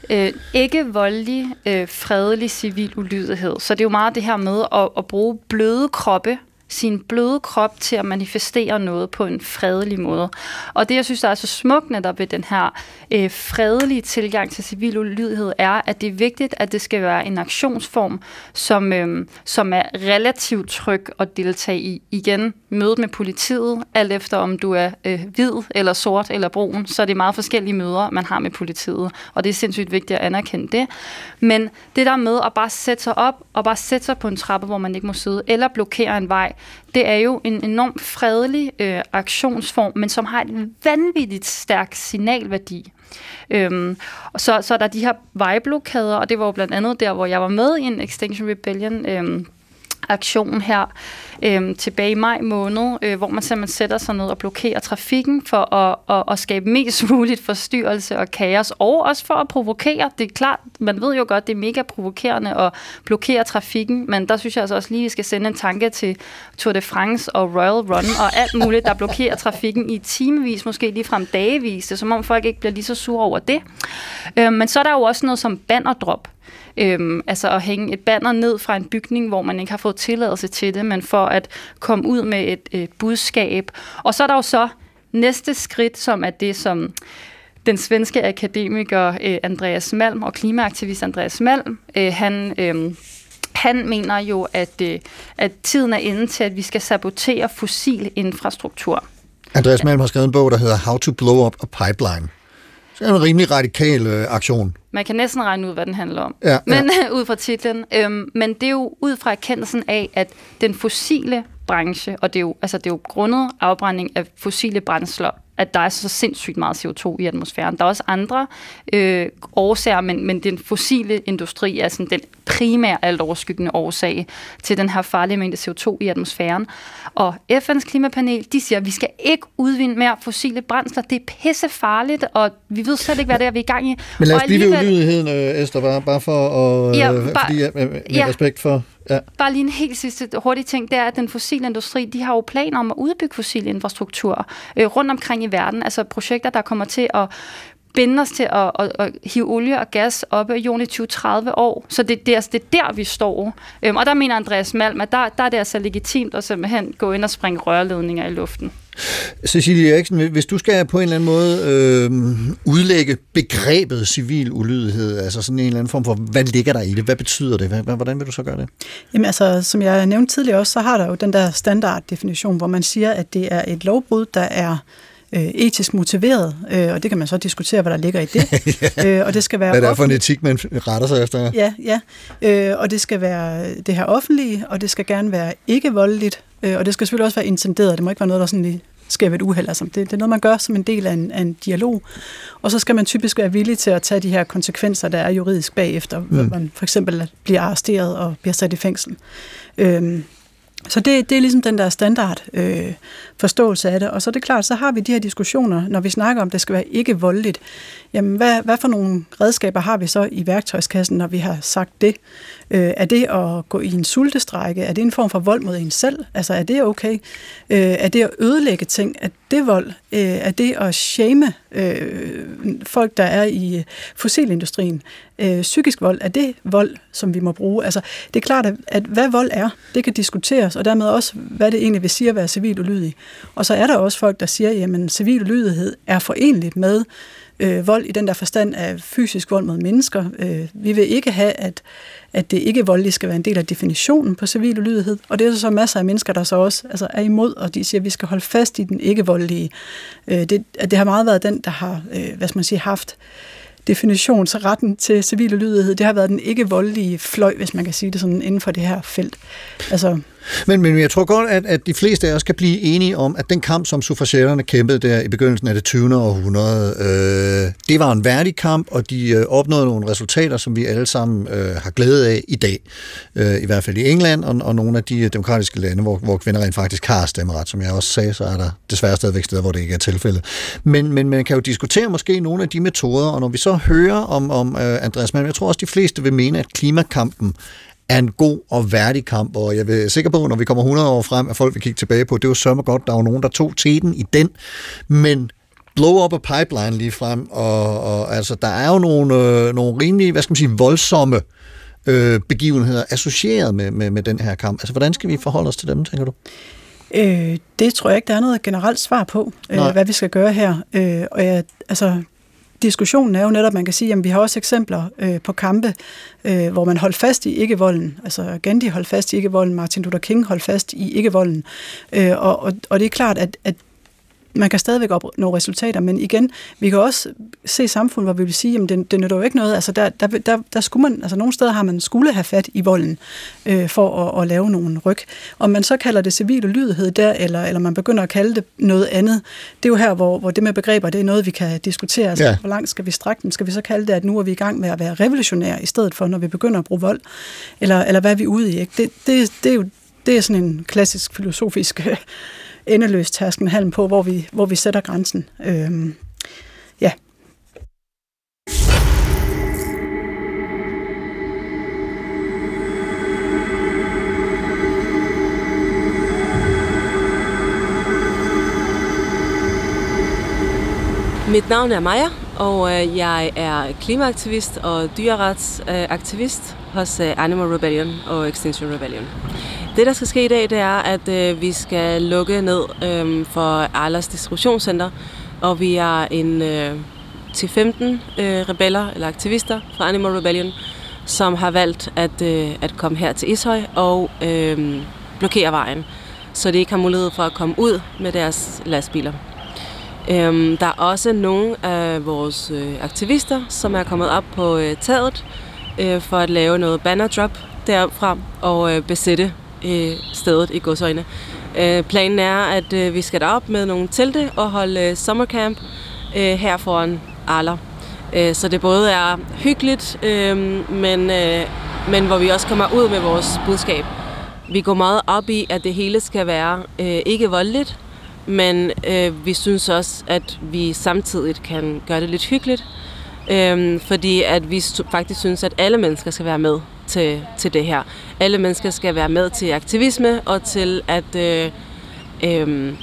F: øh, ikke voldelig, øh, fredelig civil ulydighed. Så det er jo meget det her med at, at bruge bløde kroppe, sin bløde krop til at manifestere noget på en fredelig måde. Og det, jeg synes, der er så smukt netop ved den her øh, fredelige tilgang til civil ulydighed, er, at det er vigtigt, at det skal være en aktionsform, som, øh, som er relativt tryg at deltage i. Igen, mødet med politiet, alt efter om du er øh, hvid eller sort eller brun, så er det meget forskellige møder, man har med politiet. Og det er sindssygt vigtigt at anerkende det. Men det der med at bare sætte sig op og bare sætte sig på en trappe, hvor man ikke må sidde, eller blokere en vej, det er jo en enormt fredelig øh, aktionsform, men som har et vanvittigt stærk signalværdi. Øhm, og så, så er der de her vejblokader, og det var jo blandt andet der, hvor jeg var med i en Extinction Rebellion øhm, aktion her øh, tilbage i maj måned, øh, hvor man simpelthen sætter sig ned og blokerer trafikken for at, at, at skabe mest [laughs] muligt forstyrrelse og kaos, og også for at provokere. Det er klart, man ved jo godt, det er mega provokerende at blokere trafikken, men der synes jeg altså også lige, at vi skal sende en tanke til Tour de France og Royal Run og alt muligt, der blokerer trafikken i timevis, måske lige frem dagevis. Det er som om folk ikke bliver lige så sure over det. Øh, men så er der jo også noget som banderdrop. Øhm, altså at hænge et banner ned fra en bygning, hvor man ikke har fået tilladelse til det, men for at komme ud med et, et budskab. Og så er der jo så næste skridt, som er det, som den svenske akademiker øh, Andreas Malm og klimaaktivist Andreas Malm, øh, han... Øh, han mener jo, at, øh, at tiden er inde til, at vi skal sabotere fossil infrastruktur.
B: Andreas Malm har skrevet en bog, der hedder How to Blow Up a Pipeline. Det er en rimelig radikal øh, aktion.
F: Man kan næsten regne ud, hvad den handler om.
B: Ja,
F: men [laughs] ud fra titlen. Øhm, men det er jo ud fra erkendelsen af, at den fossile branche, og det er jo, altså det er jo grundet afbrænding af fossile brændsler, at der er så sindssygt meget CO2 i atmosfæren. Der er også andre øh, årsager, men, men den fossile industri er sådan den primære alt overskyggende årsag til den her farlige mængde CO2 i atmosfæren. Og FN's klimapanel, de siger, at vi skal ikke udvinde mere fossile brændsler. Det er pisse farligt, og vi ved slet ikke, hvad det er, vi er i gang i.
B: Men lad os blive ved ulydigheden, øh, Esther, bare, bare for at...
F: Ja,
B: øh,
F: bare-
B: fordi, med, med
F: ja.
B: respekt for... Ja.
F: Bare lige en helt sidste hurtig ting, det er, at den fossile industri, de har jo planer om at udbygge fossil infrastruktur øh, rundt omkring i verden. Altså projekter, der kommer til at binde os til at, at, at hive olie og gas op jorden i 20-30 år. Så det, det, er, altså, det er der, vi står. Øhm, og der mener Andreas Malm, at der, der er det altså legitimt at simpelthen gå ind og springe rørledninger i luften.
B: Cecilie Eriksen, hvis du skal på en eller anden måde øh, udlægge begrebet civil ulydighed, altså sådan en eller anden form for, hvad ligger der i det? Hvad betyder det? Hvordan vil du så gøre det?
E: Jamen altså, som jeg nævnte tidligere også, så har der jo den der standarddefinition, hvor man siger, at det er et lovbrud, der er øh, etisk motiveret, øh, og det kan man så diskutere, hvad der ligger i det. [laughs] ja. øh, og det skal være
B: Hvad det er for en etik, man retter sig efter?
E: Ja, ja. Øh, og det skal være det her offentlige, og det skal gerne være ikke voldeligt, øh, og det skal selvfølgelig også være intenderet. Det må ikke være noget, der sådan lige sker ved et uheld. Altså, det, det er noget, man gør som en del af en, af en dialog. Og så skal man typisk være villig til at tage de her konsekvenser, der er juridisk bagefter, mm. hvor man for eksempel bliver arresteret og bliver sat i fængsel. Øhm, så det, det er ligesom den der standard øh, forståelse af det. Og så er det klart, så har vi de her diskussioner, når vi snakker om, at det skal være ikke voldeligt. Jamen, hvad, hvad for nogle redskaber har vi så i værktøjskassen, når vi har sagt det? Øh, er det at gå i en sultestrække? Er det en form for vold mod en selv? Altså, er det okay? Øh, er det at ødelægge ting? Er det vold? Øh, er det at shame øh, folk, der er i fossilindustrien? Øh, psykisk vold, er det vold, som vi må bruge? Altså, det er klart, at, at hvad vold er, det kan diskuteres, og dermed også, hvad det egentlig vil sige at være civil ulydig. Og så er der også folk, der siger, jamen, civil ulydighed er forenligt med øh, vold i den der forstand af fysisk vold mod mennesker. Øh, vi vil ikke have, at, at det ikke voldelige skal være en del af definitionen på civil ulydighed, og det er så masser af mennesker, der så også altså, er imod, og de siger, at vi skal holde fast i den ikke voldelige. Øh, det, at det har meget været den, der har, øh, hvad skal man sige, haft definitionsretten til civil ulydighed. Det har været den ikke voldelige fløj, hvis man kan sige det sådan, inden for det her felt. Altså,
B: men, men jeg tror godt, at, at de fleste af os kan blive enige om, at den kamp, som suffragetterne kæmpede der i begyndelsen af det 20. århundrede, øh, det var en værdig kamp, og de øh, opnåede nogle resultater, som vi alle sammen øh, har glæde af i dag. Øh, I hvert fald i England og, og nogle af de øh, demokratiske lande, hvor, hvor kvinder rent faktisk har stemmeret. Som jeg også sagde, så er der desværre stadigvæk steder, hvor det ikke er tilfældet. Men, men man kan jo diskutere måske nogle af de metoder, og når vi så hører om, om øh, Andreas Mann, jeg tror også, de fleste vil mene, at klimakampen er en god og værdig kamp, og jeg er sikker på, når vi kommer 100 år frem, at folk vil kigge tilbage på, det var sørme godt, der var nogen, der tog teten i den, men blow up a pipeline lige frem, og, og altså, der er jo nogle, øh, nogle rimelig, hvad skal man sige, voldsomme øh, begivenheder associeret med, med, med den her kamp. Altså, hvordan skal vi forholde os til dem, tænker du?
E: Øh, det tror jeg ikke, der er noget generelt svar på,
B: Nej.
E: øh, hvad vi skal gøre her. Øh, og jeg, altså, diskussionen er jo netop, man kan sige, at vi har også eksempler øh, på kampe, øh, hvor man holdt fast i ikke-volden. Altså Gandhi holdt fast i ikke-volden, Martin Luther King holdt fast i ikke-volden. Øh, og, og, og det er klart, at, at man kan stadigvæk opnå resultater, men igen, vi kan også se samfund, hvor vi vil sige, at det, det nytter jo ikke noget. Altså der, der, der, der skulle man, altså nogle steder har man skulle have fat i volden øh, for at, at lave nogle ryg. Om man så kalder det civil ulydighed der, eller, eller man begynder at kalde det noget andet, det er jo her, hvor, hvor det med begreber, det er noget, vi kan diskutere. Altså,
B: Ja.
E: Hvor langt skal vi strække dem? Skal vi så kalde det, at nu er vi i gang med at være revolutionære, i stedet for, når vi begynder at bruge vold? Eller, eller hvad er vi ude i? Ikke? Det, det, det er jo det er sådan en klassisk filosofisk endeløs halm på, hvor vi, hvor vi sætter grænsen. Øhm, ja.
H: Mit navn er Maja, og øh, jeg er klimaaktivist og dyreretsaktivist hos øh, Animal Rebellion og Extinction Rebellion. Det, der skal ske i dag, det er, at øh, vi skal lukke ned øh, for Arlas distributionscenter, og vi er en øh, til 15 øh, rebeller eller aktivister fra Animal Rebellion, som har valgt at, øh, at komme her til Ishøj og øh, blokere vejen. så de ikke har mulighed for at komme ud med deres lastbiler. Øhm, der er også nogle af vores øh, aktivister, som er kommet op på øh, taget øh, for at lave noget banner drop derfra og øh, besætte øh, stedet i godsøjne. Øh, planen er, at øh, vi skal derop med nogle telte og holde øh, sommercamp øh, her foran Arler. Øh, så det både er hyggeligt, øh, men, øh, men hvor vi også kommer ud med vores budskab. Vi går meget op i, at det hele skal være øh, ikke voldeligt, men øh, vi synes også, at vi samtidig kan gøre det lidt hyggeligt, øh, fordi at vi faktisk synes, at alle mennesker skal være med til, til det her. Alle mennesker skal være med til aktivisme og til at øh, øh,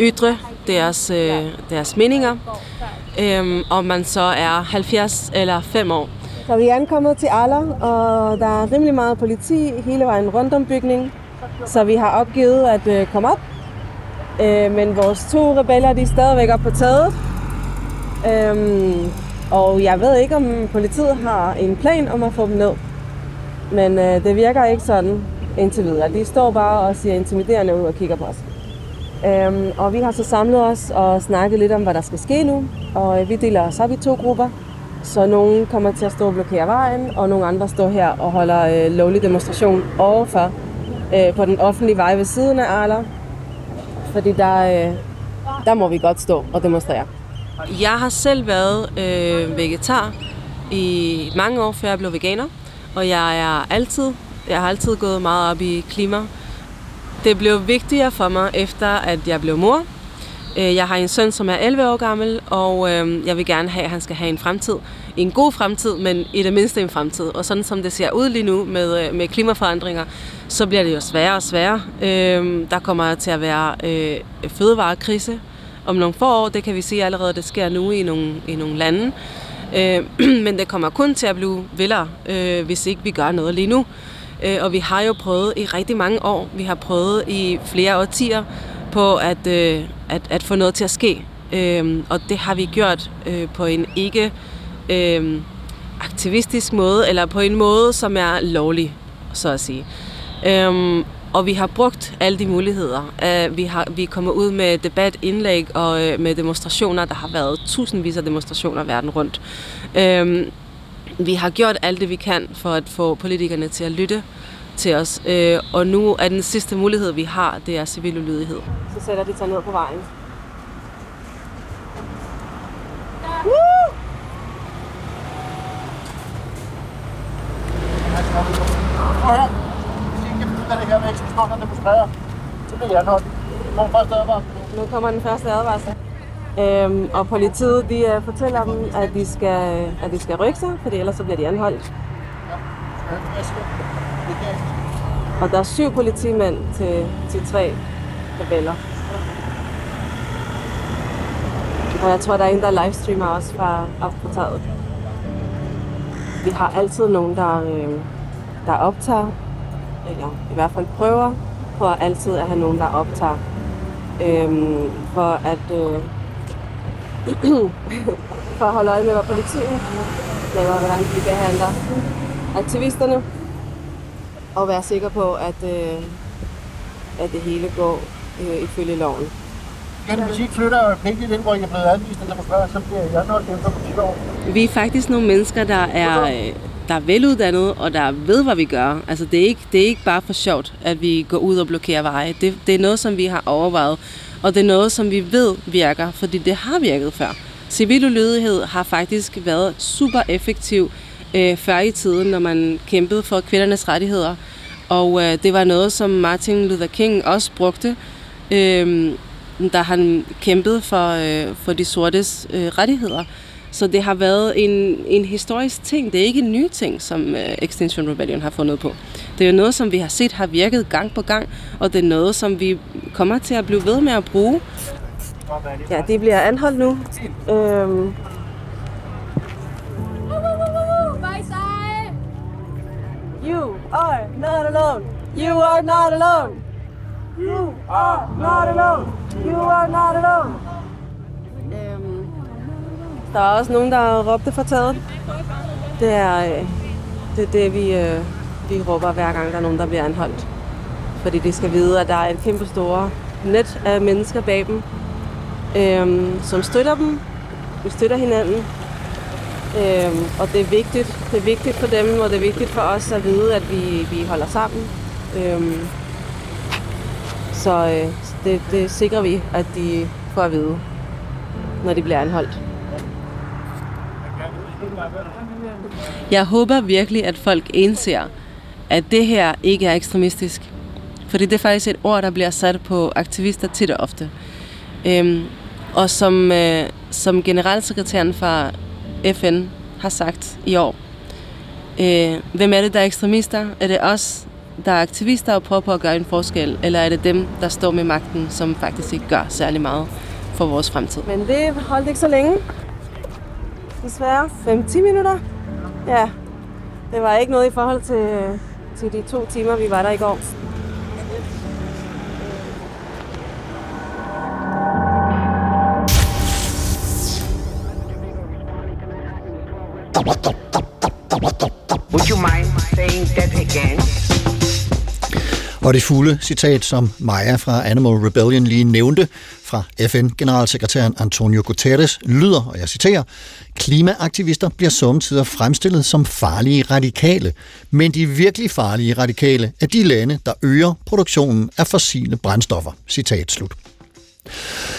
H: ytre deres, øh, deres meninger, øh, om man så er 70 eller 5 år.
I: Så vi er ankommet til Aller, og der er rimelig meget politi hele vejen rundt om bygningen, så vi har opgivet at øh, komme op. Øh, men vores to rebeller de er stadigvæk oppe på taget. Øhm, og jeg ved ikke, om politiet har en plan om at få dem ned. Men øh, det virker ikke sådan indtil videre. De står bare og ser intimiderende ud og kigger på os. Øhm, og vi har så samlet os og snakket lidt om, hvad der skal ske nu. Og øh, vi deler os op i to grupper. Så nogen kommer til at stå og blokere vejen, og nogle andre står her og holder øh, lovlig demonstration overfor øh, på den offentlige vej ved siden af Arla. Fordi der, øh, der må vi godt stå og demonstrere.
H: Jeg har selv været øh, vegetar i mange år, før jeg blev veganer. Og jeg er altid, jeg har altid gået meget op i klima. Det blev vigtigere for mig efter, at jeg blev mor. Øh, jeg har en søn, som er 11 år gammel, og øh, jeg vil gerne have, at han skal have en fremtid. En god fremtid, men i det mindste en fremtid. Og sådan som det ser ud lige nu med, øh, med klimaforandringer, så bliver det jo sværere og sværere. Der kommer til at være fødevarekrise om nogle få år. Det kan vi se allerede, det sker nu i nogle, i nogle lande. Øh, [clears throat] men det kommer kun til at blive vildere, øh, hvis ikke vi gør noget lige nu. Øh, og vi har jo prøvet i rigtig mange år, vi har prøvet i flere årtier på at, øh, at, at få noget til at ske. Øh, og det har vi gjort øh, på en ikke øh, aktivistisk måde, eller på en måde, som er lovlig, så at sige. Øh, og vi har brugt alle de muligheder. Uh, vi, har, vi er kommet ud med debatindlæg og uh, med demonstrationer. Der har været tusindvis af demonstrationer verden rundt. Uh, vi har gjort alt det, vi kan for at få politikerne til at lytte til os. Uh, og nu er den sidste mulighed, vi har, det er civil ulydighed.
I: Så sætter de sig ned på vejen.
J: Woo! Af det her med, at stå. Så bliver jeg nok. Nu første advarsel.
I: Nu kommer den første advarsel. Øhm, og politiet de uh, fortæller dem, at de, skal, øh, at de skal rykke sig, for ellers så bliver de anholdt. Og der er syv politimænd til, til tre rebeller. Og jeg tror, der er en, der livestreamer også fra op. Vi har altid nogen, der, øh, der optager eller i hvert fald prøver på at altid at have nogen, der optager. Øhm, for at øh, [clears throat] for at holde øje med, hvad politiet laver, hvordan de behandler aktivisterne, og være sikker på, at, øh, at det hele går øh, ifølge loven.
J: Den musik flytter pænt ind, hvor I er blevet anvist, eller så bliver jeg nok dem for år.
H: Vi er faktisk nogle mennesker, der er øh, der er veluddannede, og der ved, hvad vi gør. Altså, det er ikke, det er ikke bare for sjovt, at vi går ud og blokerer veje. Det, det er noget, som vi har overvejet, og det er noget, som vi ved virker, fordi det har virket før. Civil ulydighed har faktisk været super effektiv øh, før i tiden, når man kæmpede for kvindernes rettigheder. Og øh, det var noget, som Martin Luther King også brugte, øh, da han kæmpede for, øh, for de sortes øh, rettigheder. Så det har været en, en historisk ting. Det er ikke en ny ting, som øh, Extinction Rebellion har fundet på. Det er noget, som vi har set har virket gang på gang, og det er noget, som vi kommer til at blive ved med at bruge.
I: Ja, de bliver anholdt nu. Øhm. You are not alone. You are not alone. You are not alone. You are not alone. Der er også nogen, der råbte fra taget. Det er øh, det, er det vi, øh, vi råber hver gang, der er nogen, der bliver anholdt. fordi de skal vide, at der er et kæmpe store net af mennesker bag dem, øhm, som støtter dem. Vi støtter hinanden. Øhm, og det er vigtigt. Det er vigtigt for dem, og det er vigtigt for os at vide, at vi, vi holder sammen. Øhm, så øh, det, det sikrer vi, at de får at vide, når de bliver anholdt.
H: Jeg håber virkelig, at folk indser, at det her ikke er ekstremistisk. Fordi det er faktisk et ord, der bliver sat på aktivister tit og ofte. Øhm, og som, øh, som generalsekretæren fra FN har sagt i år, øh, hvem er det, der er ekstremister? Er det os, der er aktivister og prøver på at gøre en forskel? Eller er det dem, der står med magten, som faktisk ikke gør særlig meget for vores fremtid?
I: Men det holdt ikke så længe. Desværre 5-10 minutter. Ja, det var ikke noget i forhold til, til de to timer, vi var der i går.
D: Would you mind saying that again?
B: Og det fulde citat, som Maja fra Animal Rebellion lige nævnte fra FN-generalsekretæren Antonio Guterres, lyder, og jeg citerer, Klimaaktivister bliver samtidig fremstillet som farlige radikale, men de virkelig farlige radikale er de lande, der øger produktionen af fossile brændstoffer. Citat slut.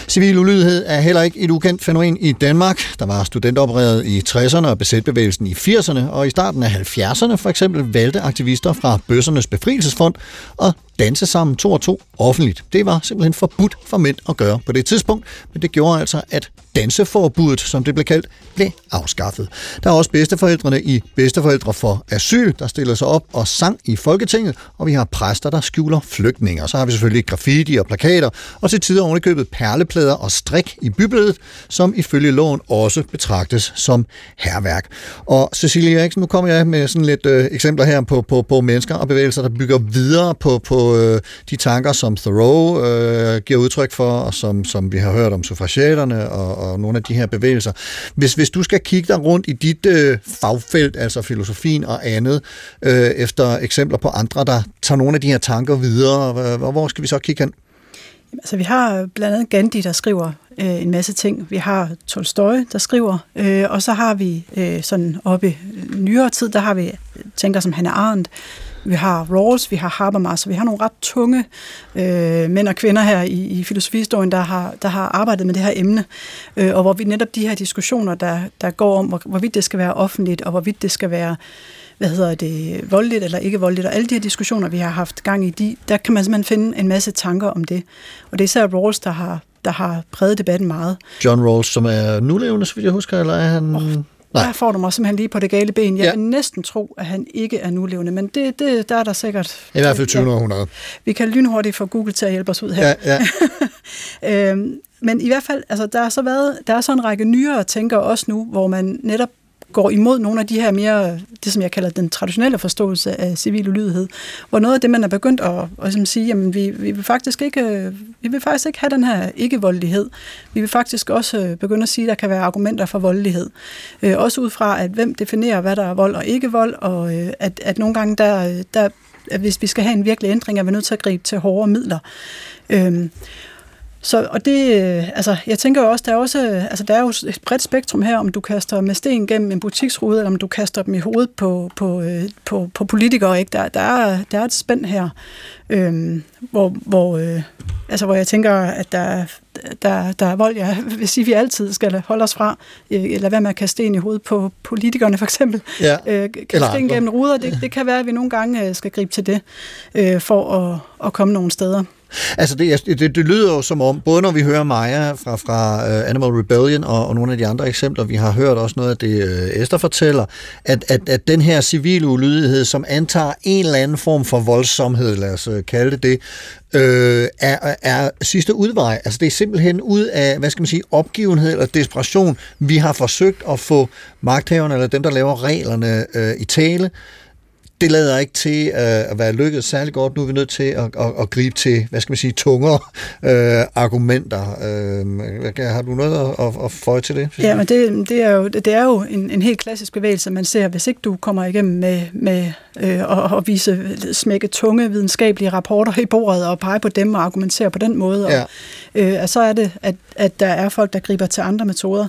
B: Civil ulydighed er heller ikke et ukendt fænomen i Danmark. Der var studenteroprøret i 60'erne og besætbevægelsen i 80'erne, og i starten af 70'erne for eksempel valgte aktivister fra Bøssernes Befrielsesfond at danse sammen to og to offentligt. Det var simpelthen forbudt for mænd at gøre på det tidspunkt, men det gjorde altså, at danseforbuddet, som det blev kaldt, blev afskaffet. Der er også bedsteforældrene i Bedsteforældre for Asyl, der stiller sig op og sang i Folketinget, og vi har præster, der skjuler flygtninge. Så har vi selvfølgelig graffiti og plakater, og til tider ovenikøbet perleplader og strik i bybilledet, som ifølge loven også betragtes som herværk. Og Cecilie Eriksen, nu kommer jeg med sådan lidt øh, eksempler her på, på, på mennesker og bevægelser, der bygger videre på, på øh, de tanker, som Thoreau øh, giver udtryk for, og som, som vi har hørt om suffragetterne og, og nogle af de her bevægelser. Hvis, hvis du skal kigge dig rundt i dit øh, fagfelt, altså filosofien og andet, øh, efter eksempler på andre, der tager nogle af de her tanker videre, øh, hvor, hvor skal vi så kigge hen?
E: Altså, vi har blandt andet Gandhi, der skriver øh, en masse ting. Vi har Tolstoy, der skriver, øh, og så har vi øh, sådan oppe i nyere tid, der har vi øh, tænker som Hannah Arendt, vi har Rawls, vi har Habermas, vi har nogle ret tunge øh, mænd og kvinder her i, i filosofihistorien, der har, der har arbejdet med det her emne, øh, og hvor vi netop de her diskussioner, der, der går om, hvor, hvorvidt det skal være offentligt, og hvorvidt det skal være hvad hedder det, voldeligt eller ikke voldeligt, og alle de her diskussioner, vi har haft gang i, de, der kan man simpelthen finde en masse tanker om det. Og det er især Rawls, der har, der har præget debatten meget.
B: John Rawls, som er nulevende, så vidt jeg husker, eller er han... Oh.
E: Nej. Der får du mig simpelthen lige på det gale ben. Jeg ja. vil næsten tro, at han ikke er nulevende, men det, det, der er der sikkert...
B: I hvert fald 20. århundrede.
E: Vi kan lynhurtigt få Google til at hjælpe os ud her.
B: Ja,
E: ja. [laughs] øhm, men i hvert fald, altså, der, er så været, der er så en række nyere tænkere også nu, hvor man netop går imod nogle af de her mere, det som jeg kalder den traditionelle forståelse af civil ulydighed, hvor noget af det, man er begyndt at, at, at sige, jamen vi, vi, vil faktisk ikke, vi vil faktisk ikke have den her ikke-voldelighed. Vi vil faktisk også øh, begynde at sige, at der kan være argumenter for voldelighed. Øh, også ud fra, at hvem definerer, hvad der er vold og ikke vold, og øh, at, at nogle gange, der, der, at hvis vi skal have en virkelig ændring, er vi nødt til at gribe til hårdere midler. Øh, så, og det, altså, jeg tænker jo også, der er også, altså, der er jo et bredt spektrum her, om du kaster med sten gennem en butiksrude, eller om du kaster dem i hovedet på, på, på, på politikere, ikke? Der, der, er, der er et spænd her, øhm, hvor, hvor, øh, altså, hvor jeg tænker, at der, der, der er vold, jeg vil sige, at vi altid skal holde os fra, eller være med at kaste sten i hovedet på politikerne, for eksempel.
B: Ja,
E: øh, kaste sten gennem ruder, det, det kan være, at vi nogle gange skal gribe til det, øh, for at, at komme nogle steder.
B: Altså, det, det, det lyder jo som om, både når vi hører Maja fra, fra uh, Animal Rebellion og, og nogle af de andre eksempler, vi har hørt også noget af det, uh, Esther fortæller, at, at, at den her civile ulydighed, som antager en eller anden form for voldsomhed, lad os uh, kalde det det, øh, er, er sidste udvej. Altså det er simpelthen ud af, hvad skal man sige, opgivenhed eller desperation. Vi har forsøgt at få magthaverne, eller dem, der laver reglerne øh, i tale, det lader ikke til øh, at være lykkedes særlig godt. Nu er vi nødt til at, at, at gribe til, hvad skal man sige, tungere øh, argumenter. Øh, har du noget at, at, at føje til det?
E: Ja, men det, det, er jo, det er jo en, en helt klassisk bevægelse, man ser, hvis ikke du kommer igennem med, med øh, at, at vise smække tunge videnskabelige rapporter i bordet og pege på dem og argumentere på den måde. Og,
B: Ja.
E: øh, så er det, at, at der er folk, der griber til andre metoder.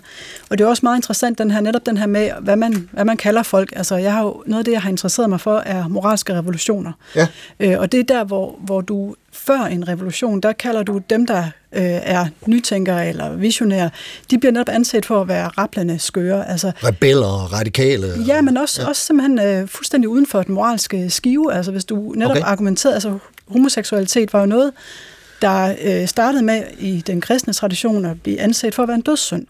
E: Og det er også meget interessant, den her, netop den her med, hvad man, hvad man kalder folk. Altså, jeg har jo, noget af det, jeg har interesseret mig for, er moralske revolutioner.
B: Ja.
E: Øh, og det er der, hvor, hvor du før en revolution, der kalder du dem, der øh, er nytænkere eller visionære, de bliver netop anset for at være rapplende skøre. Altså,
B: Rebeller og radikale.
E: Ja, men også, ja. også simpelthen øh, fuldstændig uden for den moralske skive. Altså hvis du netop
B: Okay.
E: okay. argumenterede, altså homoseksualitet var jo noget, der øh, startede med i den kristne tradition at blive anset for at være en dødssynd.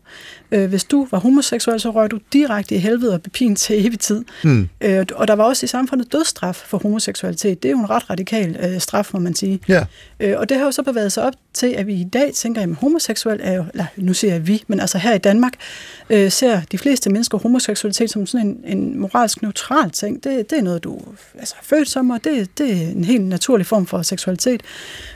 E: Øh, hvis du var homoseksuel, så røg du direkte i helvede og bepin til evig tid.
B: Hmm.
E: Øh, og der var også i samfundet dødsstraf for homoseksualitet. Det er jo en ret radikal øh, straf, må man sige.
B: Ja.
E: Øh, og det har jo så bevæget sig op til, at vi i dag tænker, at homoseksuel er jo, eller nu siger jeg vi, men altså her i Danmark, øh, ser de fleste mennesker homoseksualitet som sådan en, en moralsk neutral ting. Det, det er noget, du altså, er født som, og det, det er en helt naturlig form for seksualitet.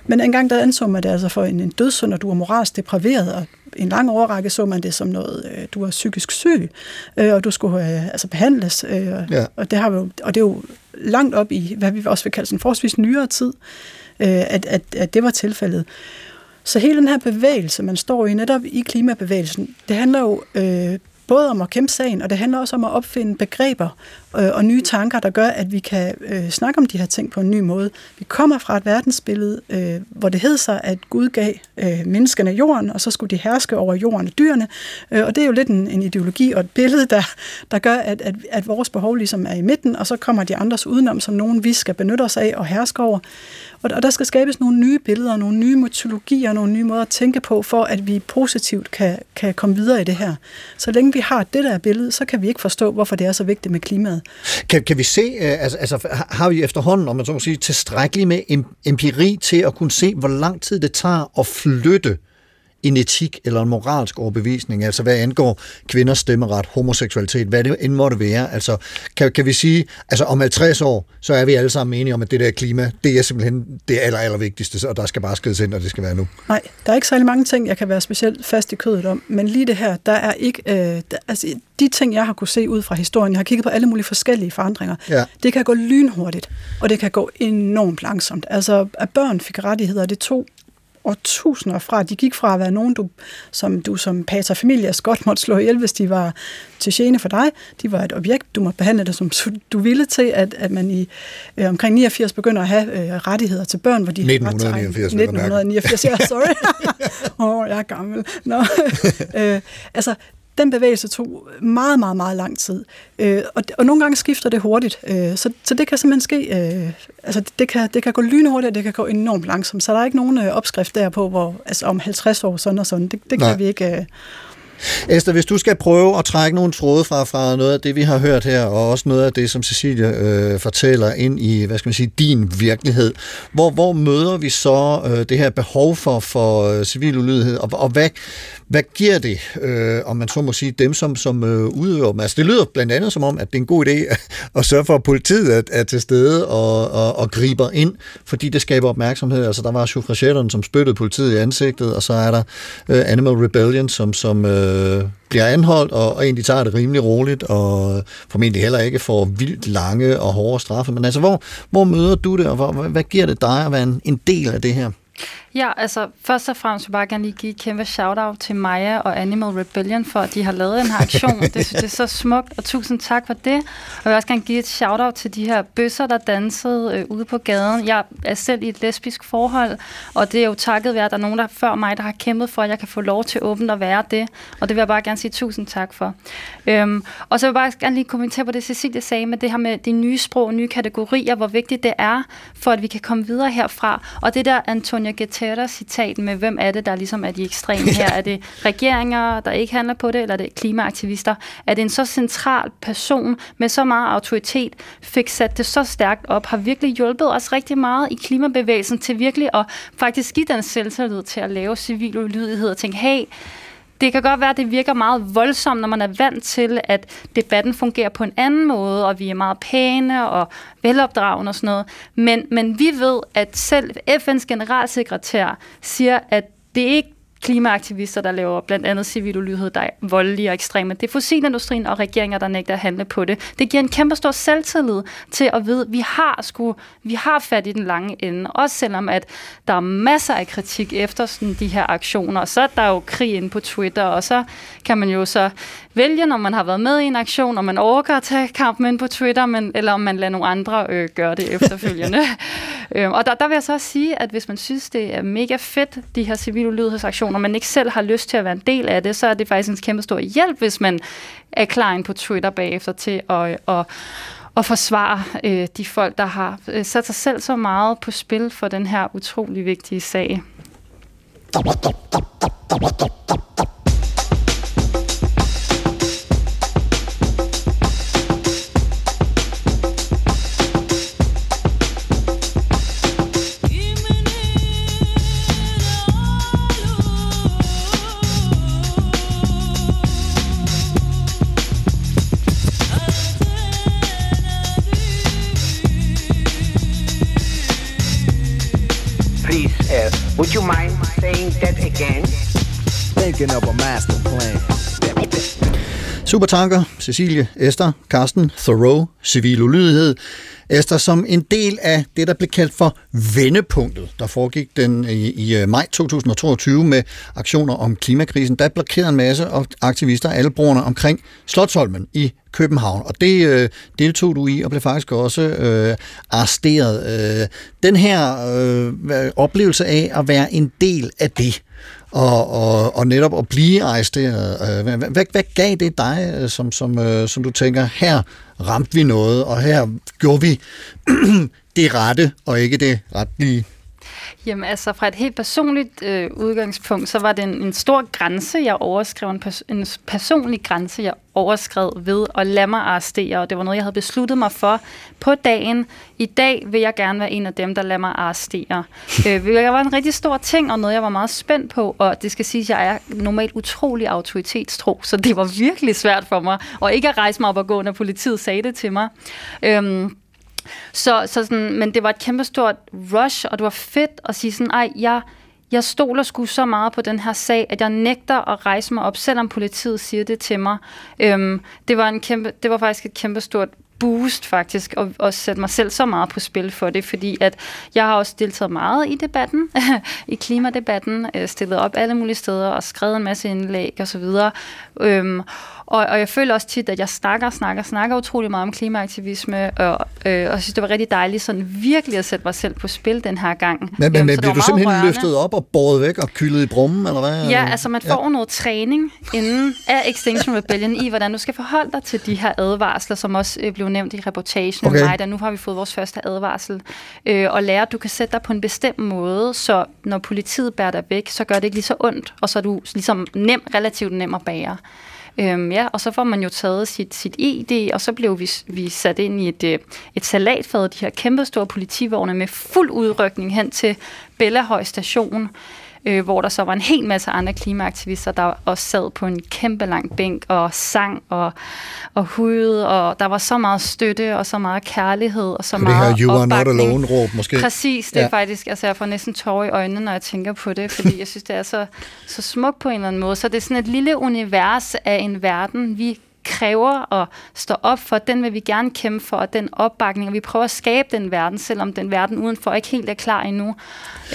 E: Men engang der anså man det altså for en, en dødssynd, og du er moralsk depraveret, og en lang overrække så man det som noget, øh, du er psykisk syg, øh, og du skulle øh, altså behandles. Øh,
B: Ja.
E: og, det har jo, og det er jo langt op i, hvad vi også vil kalde sådan forholdsvis nyere tid, øh, at, at, at det var tilfældet. Så hele den her bevægelse, man står i netop i klimabevægelsen, det handler jo øh, både om at kæmpe sagen, og det handler også om at opfinde begreber øh, og nye tanker, der gør, at vi kan øh, snakke om de her ting på en ny måde. Vi kommer fra et verdensbillede, øh, hvor det hed sig, at Gud gav øh, menneskene jorden, og så skulle de herske over jorden og dyrene. Øh, og det er jo lidt en, en ideologi og et billede, der, der gør, at, at, at vores behov ligesom er i midten, og så kommer de andres udenom, som nogen vi skal benytte os af og herske over. Og, og der skal skabes nogle nye billeder, nogle nye mytologier, nogle nye måder at tænke på, for at vi positivt kan, kan komme videre i det her. Så længe vi har det der billede, så kan vi ikke forstå, hvorfor det er så vigtigt med klimaet.
B: Kan, kan vi se, øh, altså, altså har- vi efterhånden, om man så må sige, tilstrækkeligt med empiri til at kunne se, hvor lang tid det tager at flytte en etik eller en moralsk overbevisning, altså hvad angår kvinders stemmeret, homoseksualitet, hvad det end måtte være. Altså, kan, kan vi sige, altså om 50 år, så er vi alle sammen enige om, at det der klima, det er simpelthen det aller, aller vigtigste, og der skal bare skrides ind, og det skal være nu.
E: Nej, der er ikke særlig mange ting, jeg kan være specielt fast i kødet om, men lige det her, der er ikke, øh, der, altså de ting, jeg har kunne se ud fra historien, jeg har kigget på alle mulige forskellige forandringer,
B: Ja.
E: det kan gå lynhurtigt, og det kan gå enormt langsomt. Altså, at børn fik rettigheder, det tog årtusinder fra. De gik fra at være nogen, du, som du som pater familias godt måtte slå ihjel, hvis de var til gene for dig. De var et objekt, du måtte behandle det som du ville til, at, at man i øh, omkring 89 begynder at have øh, rettigheder til børn, hvor de har ret til egen-
B: 1989, vel at mærke.
E: 1989, ja, sorry. [laughs] Åh, oh, jeg er gammel. Nå. [laughs] øh, altså, den bevægelse tog meget, meget, meget lang tid. Øh, og, og nogle gange skifter det hurtigt. Øh, så, så det kan simpelthen ske, øh, altså det kan, det kan gå lynhurtigt, og det kan gå enormt langsomt. Så der er ikke nogen øh, opskrift der på, hvor, altså om 50 år sådan og sådan. Det, det
B: Nej.
E: kan vi ikke... Øh,
B: Esther, hvis du skal prøve at trække nogle tråde fra, fra noget af det, vi har hørt her, og også noget af det, som Cecilia øh, fortæller ind i, hvad skal man sige, din virkelighed, hvor, hvor møder vi så øh, det her behov for, for øh, civil ulydighed, og, og hvad, hvad giver det, øh, om man så må sige, dem, som, som øh, udøver dem? Altså, det lyder blandt andet som om, at det er en god idé [laughs] at sørge for, at politiet er, er til stede og, og, og griber ind, fordi det skaber opmærksomhed. Altså, der var suffragetterne, som spyttede politiet i ansigtet, og så er der øh, Animal Rebellion, som, som øh, Øh, bliver anholdt, og, og egentlig tager det rimelig roligt, og formentlig heller ikke får vildt lange og hårde straffe. Men altså, hvor, hvor møder du det, og hvor, hvad giver det dig at være en, en del af det her?
F: Ja, altså først og fremmest vil jeg bare gerne lige give et kæmpe shout-out til Maja og Animal Rebellion for, at de har lavet den her aktion. det, synes, det er så smukt, og tusind tak for det. Og jeg vil også gerne give et shout-out til de her bøsser, der dansede øh, ude på gaden. Jeg er selv i et lesbisk forhold, og det er jo takket være, at der er nogen der før mig, der har kæmpet for, at jeg kan få lov til åbent at være det. Og det vil jeg bare gerne sige tusind tak for. Øhm, og så vil jeg bare gerne lige kommentere på det, Cecilie sagde med det her med de nye sprog, nye kategorier, hvor vigtigt det er, for at vi kan komme videre herfra. Og det der Antonia Antonio Guterres-citat med, hvem er det, der ligesom er de ekstreme [laughs] her? Er det regeringer, der ikke handler på det, eller er det klimaaktivister? Er det en så central person med så meget autoritet, fik sat det så stærkt op, har virkelig hjulpet os rigtig meget i klimabevægelsen til virkelig at faktisk give den selvtillid til at lave civil ulydighed og tænke, hey, det kan godt være, at det virker meget voldsomt, når man er vant til, at debatten fungerer på en anden måde, og vi er meget pæne og velopdragende og sådan noget. Men, men vi ved, at selv FN's generalsekretær siger, at det ikke klimaaktivister, der laver blandt andet civil ulydighed, der er voldelige og ekstreme. Det er fossilindustrien og regeringer, der nægter at handle på det. Det giver en kæmpe stor selvtillid til at vide, at vi har, sku, vi har fat i den lange ende. Også selvom at der er masser af kritik efter sådan de her aktioner. Og så er der jo krig inde på Twitter, og så kan man jo så vælge, når man har været med i en aktion, om man overgår at tage kampen ind på Twitter, men, eller om man lader nogle andre øh, gøre det efterfølgende. [laughs] øhm, og der, der vil jeg så også sige, at hvis man synes, det er mega fedt, de her civil ulydighedsaktioner, og man ikke selv har lyst til at være en del af det, så er det faktisk en kæmpe stor hjælp, hvis man er klar ind på Twitter bagefter til at, at, at forsvare øh, de folk, der har øh, sat sig selv så meget på spil for den her utrolig vigtige sag.
D: Would you mind saying that again?
K: Thinking of a master plan.
B: Supertanker, Cecilie, Esther, Karsten, Thoreau, civil ulydighed. Esther, som en del af det, der blev kaldt for vendepunktet, der foregik den i, i øh, maj 2022 med aktioner om klimakrisen, der blokerede en masse aktivister alle broerne omkring Slottholmen i København, og det øh, deltog du i og blev faktisk også øh, arresteret. Øh, den her øh, oplevelse af at være en del af det, og, og, og netop at blive arresteret. Øh, hvad, hvad, hvad gav det dig, øh, som, som, øh, som du tænker, her ramte vi noget, og her gjorde vi [clears throat] det rette, og ikke det retlige?
F: Jamen altså, fra et helt personligt øh, udgangspunkt, så var det en, en stor grænse, jeg overskrev, en, pers- en personlig grænse, jeg overskred ved at lade mig arrestere, og det var noget, jeg havde besluttet mig for på dagen. I dag vil jeg gerne være en af dem, der lader mig arrestere. [laughs] øh, det var en rigtig stor ting, og noget, jeg var meget spændt på, og det skal sige, at jeg er normalt utrolig autoritetstro, så det var virkelig svært for mig, og ikke at rejse mig op og gå, når politiet sagde det til mig. Øhm, så, så sådan, men det var et kæmpestort rush, og det var fedt at sige sådan, ej, jeg, jeg stoler sgu så meget på den her sag, at jeg nægter at rejse mig op, selvom politiet siger det til mig. Øhm, det, var en kæmpe, det var faktisk et kæmpestort boost faktisk, og, og sætte mig selv så meget på spil for det, fordi at jeg har også deltaget meget i debatten, [laughs] i klimadebatten, øh, stillet op alle mulige steder og skrevet en masse indlæg og så videre. Øhm, og, og jeg føler også tit, at jeg snakker, snakker, snakker utrolig meget om klimaaktivisme, og, øh, og synes, det var rigtig dejligt sådan virkelig at sætte mig selv på spil den her gang.
B: Men, men,
F: Øhm,
B: men
F: var
B: du simpelthen
F: rørende.
B: løftet op og båret væk og kyldet i brummen, eller hvad?
F: Ja, altså man får ja. noget træning inden af Extinction Rebellion i, hvordan du skal forholde dig til de her advarsler, som også øh, blev nævnt i reportagen
B: Okay.
F: okay. mig, der nu har vi fået vores første advarsel, øh, og lære, at du kan sætte dig på en bestemt måde, så når politiet bærer dig væk, så gør det ikke lige så ondt, og så er du ligesom nem, relativt nem at bære. Øhm, ja, og så får man jo taget sit, sit ID, og så blev vi, vi sat ind i et, øh, et salatfad, de her kæmpestore politivogne med fuld udrykning hen til Bellahøj station, øh, hvor der så var en hel masse andre klimaaktivister, der også sad på en kæmpe lang bænk og sang og, og hudede, og der var så meget støtte og så meget kærlighed og så
B: Det her
F: meget
B: You are not
F: opbakning.
B: alone råb måske.
F: Præcis, det er
B: Ja.
F: ja. faktisk, altså jeg får næsten tårer i øjnene, når jeg tænker på det, fordi jeg synes, det er så, så smukt på en eller anden måde. Så det er sådan et lille univers af en verden, vi kræver at stå op for, den vil vi gerne kæmpe for, og den opbakning, og vi prøver at skabe den verden, selvom den verden udenfor ikke helt er klar endnu.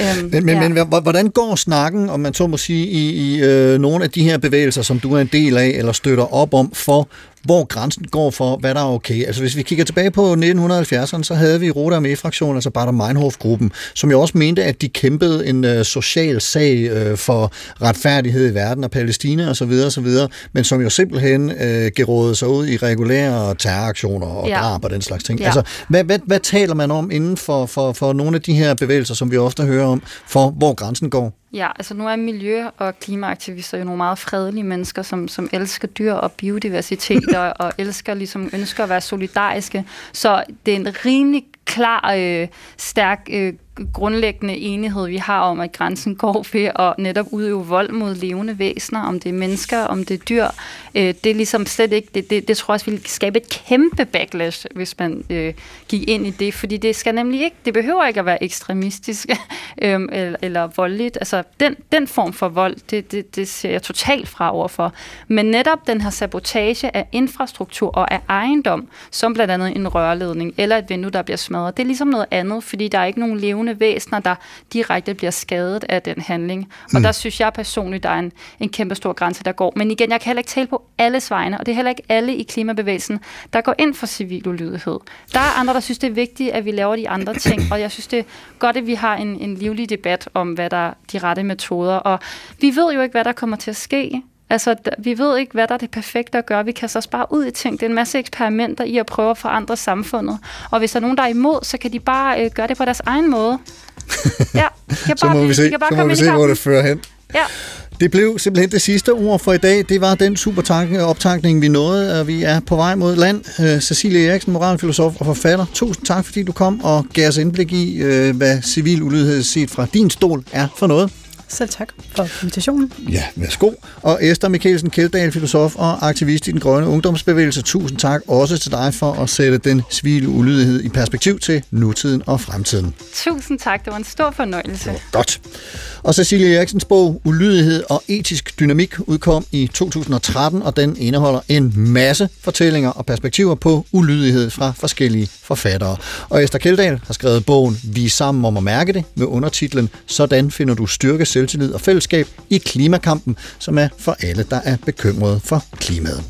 F: Øhm,
B: Men, men,
F: ja.
B: men hvordan går snakken, om man så må sige, i, i øh, nogle af de her bevægelser, som du er en del af, eller støtter op om, for hvor grænsen går for, hvad der er okay. Altså hvis vi kigger tilbage på 1970'erne, så havde vi Roter Armee-fraktionen, altså Bader Meinhof-gruppen, som jo også mente, at de kæmpede en øh, social sag øh, for retfærdighed i verden og Palæstina osv., og så videre, men som jo simpelthen øh, gerådede sig ud i regulære terroraktioner og
F: Ja.
B: drab og den slags ting.
F: Ja.
B: Altså, hvad, hvad, hvad taler man om inden for, for, for nogle af de her bevægelser, som vi ofte hører om, for hvor grænsen går?
F: Ja, altså nu er miljø- og klimaaktivister jo nogle meget fredelige mennesker, som, som elsker dyr og biodiversitet [laughs] og, og elsker, ligesom ønsker at være solidariske. Så det er en rimelig klar, øh, stærk øh, grundlæggende enighed, vi har om, at grænsen går ved at netop udøve vold mod levende væsener, om det er mennesker, om det er dyr. Øh, det er ligesom slet ikke, det, det, det tror jeg også ville skabe et kæmpe backlash, hvis man øh, gik ind i det, fordi det skal nemlig ikke, det behøver ikke at være ekstremistisk [laughs] øh, eller, eller voldeligt. Altså, den, den form for vold, det, det, det ser jeg totalt fra overfor. Men netop den her sabotage af infrastruktur og af ejendom, som blandt andet en rørledning eller et vindue, der bliver smadret, det er ligesom noget andet, fordi der er ikke nogen levende væsener, der direkte bliver skadet af den handling. Og mm. der synes jeg personligt, der er en, en kæmpe stor grænse, der går. Men igen, jeg kan heller ikke tale på alles vegne, og det er heller ikke alle i klimabevægelsen, der går ind for civil ulydighed. Der er andre, der synes, det er vigtigt, at vi laver de andre ting, og jeg synes, det er godt, at vi har en, en livlig debat om, hvad der er de rette metoder. Og vi ved jo ikke, hvad der kommer til at ske. Altså, vi ved ikke, hvad der er det perfekte at gøre. Vi kaster os bare ud i ting. Det er en masse eksperimenter i at prøve at forandre samfundet. Og hvis der er nogen, der er imod, så kan de bare øh, gøre det på deres egen måde. [laughs]
B: Ja, kan så må vi se, så må vi se hvor det fører hen.
F: Ja.
B: Det blev simpelthen det sidste ord for i dag. Det var den super optankning, vi nåede, og vi er på vej mod land. Uh, Cecilie Eriksen, moralfilosof og forfatter. Tusind tak, fordi du kom og gav os indblik i, uh, hvad civil ulydighed set fra din stol er for noget.
E: Selv tak for invitationen.
B: Ja, værsgo. Og Esther Mikkelsen Keldahl, filosof og aktivist i den grønne ungdomsbevægelse. Tusind tak også til dig for at sætte den civile ulydighed i perspektiv til nutiden og fremtiden.
F: Tusind tak. Det var en stor fornøjelse.
B: Godt. Og Cecilie Eriksens bog Ulydighed og etisk dynamik udkom i 2013, og den indeholder en masse fortællinger og perspektiver på ulydighed fra forskellige forfattere. Og Esther Keldahl har skrevet bogen Vi er sammen om at mærke det med undertitlen Sådan finder du styrke, selvtillid og fællesskab i klimakampen, som er for alle, der er bekymrede for klimaet.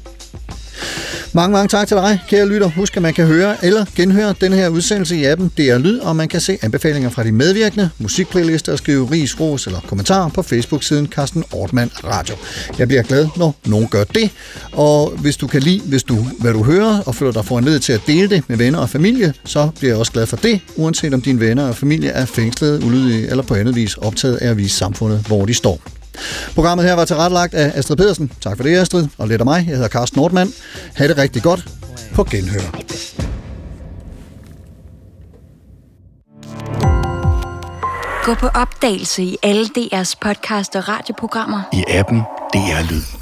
B: Mange, mange tak til dig, kære lytter. Husk, at man kan høre eller genhøre denne her udsendelse i appen DR Lyd, og man kan se anbefalinger fra de medvirkende, musikplaylister og skrive ris, ros eller kommentarer på Facebook-siden Carsten Ortmann Radio. Jeg bliver glad, når nogen gør det, og hvis du kan lide, hvis du, hvad du hører, og føler dig foranledet til at dele det med venner og familie, så bliver jeg også glad for det, uanset om dine venner og familie er fængslet, ulydige eller på andet vis optaget af at vise samfundet, hvor de står. Programmet her var tilrettelagt af Astrid Pedersen. Tak for det, Astrid. Og lidt af mig. Jeg hedder Carsten Nordmann. Ha' det rigtig godt. På genhør.
L: Gå på opdagelse i alle DR's podcast og radioprogrammer.
M: I appen DR Lyd.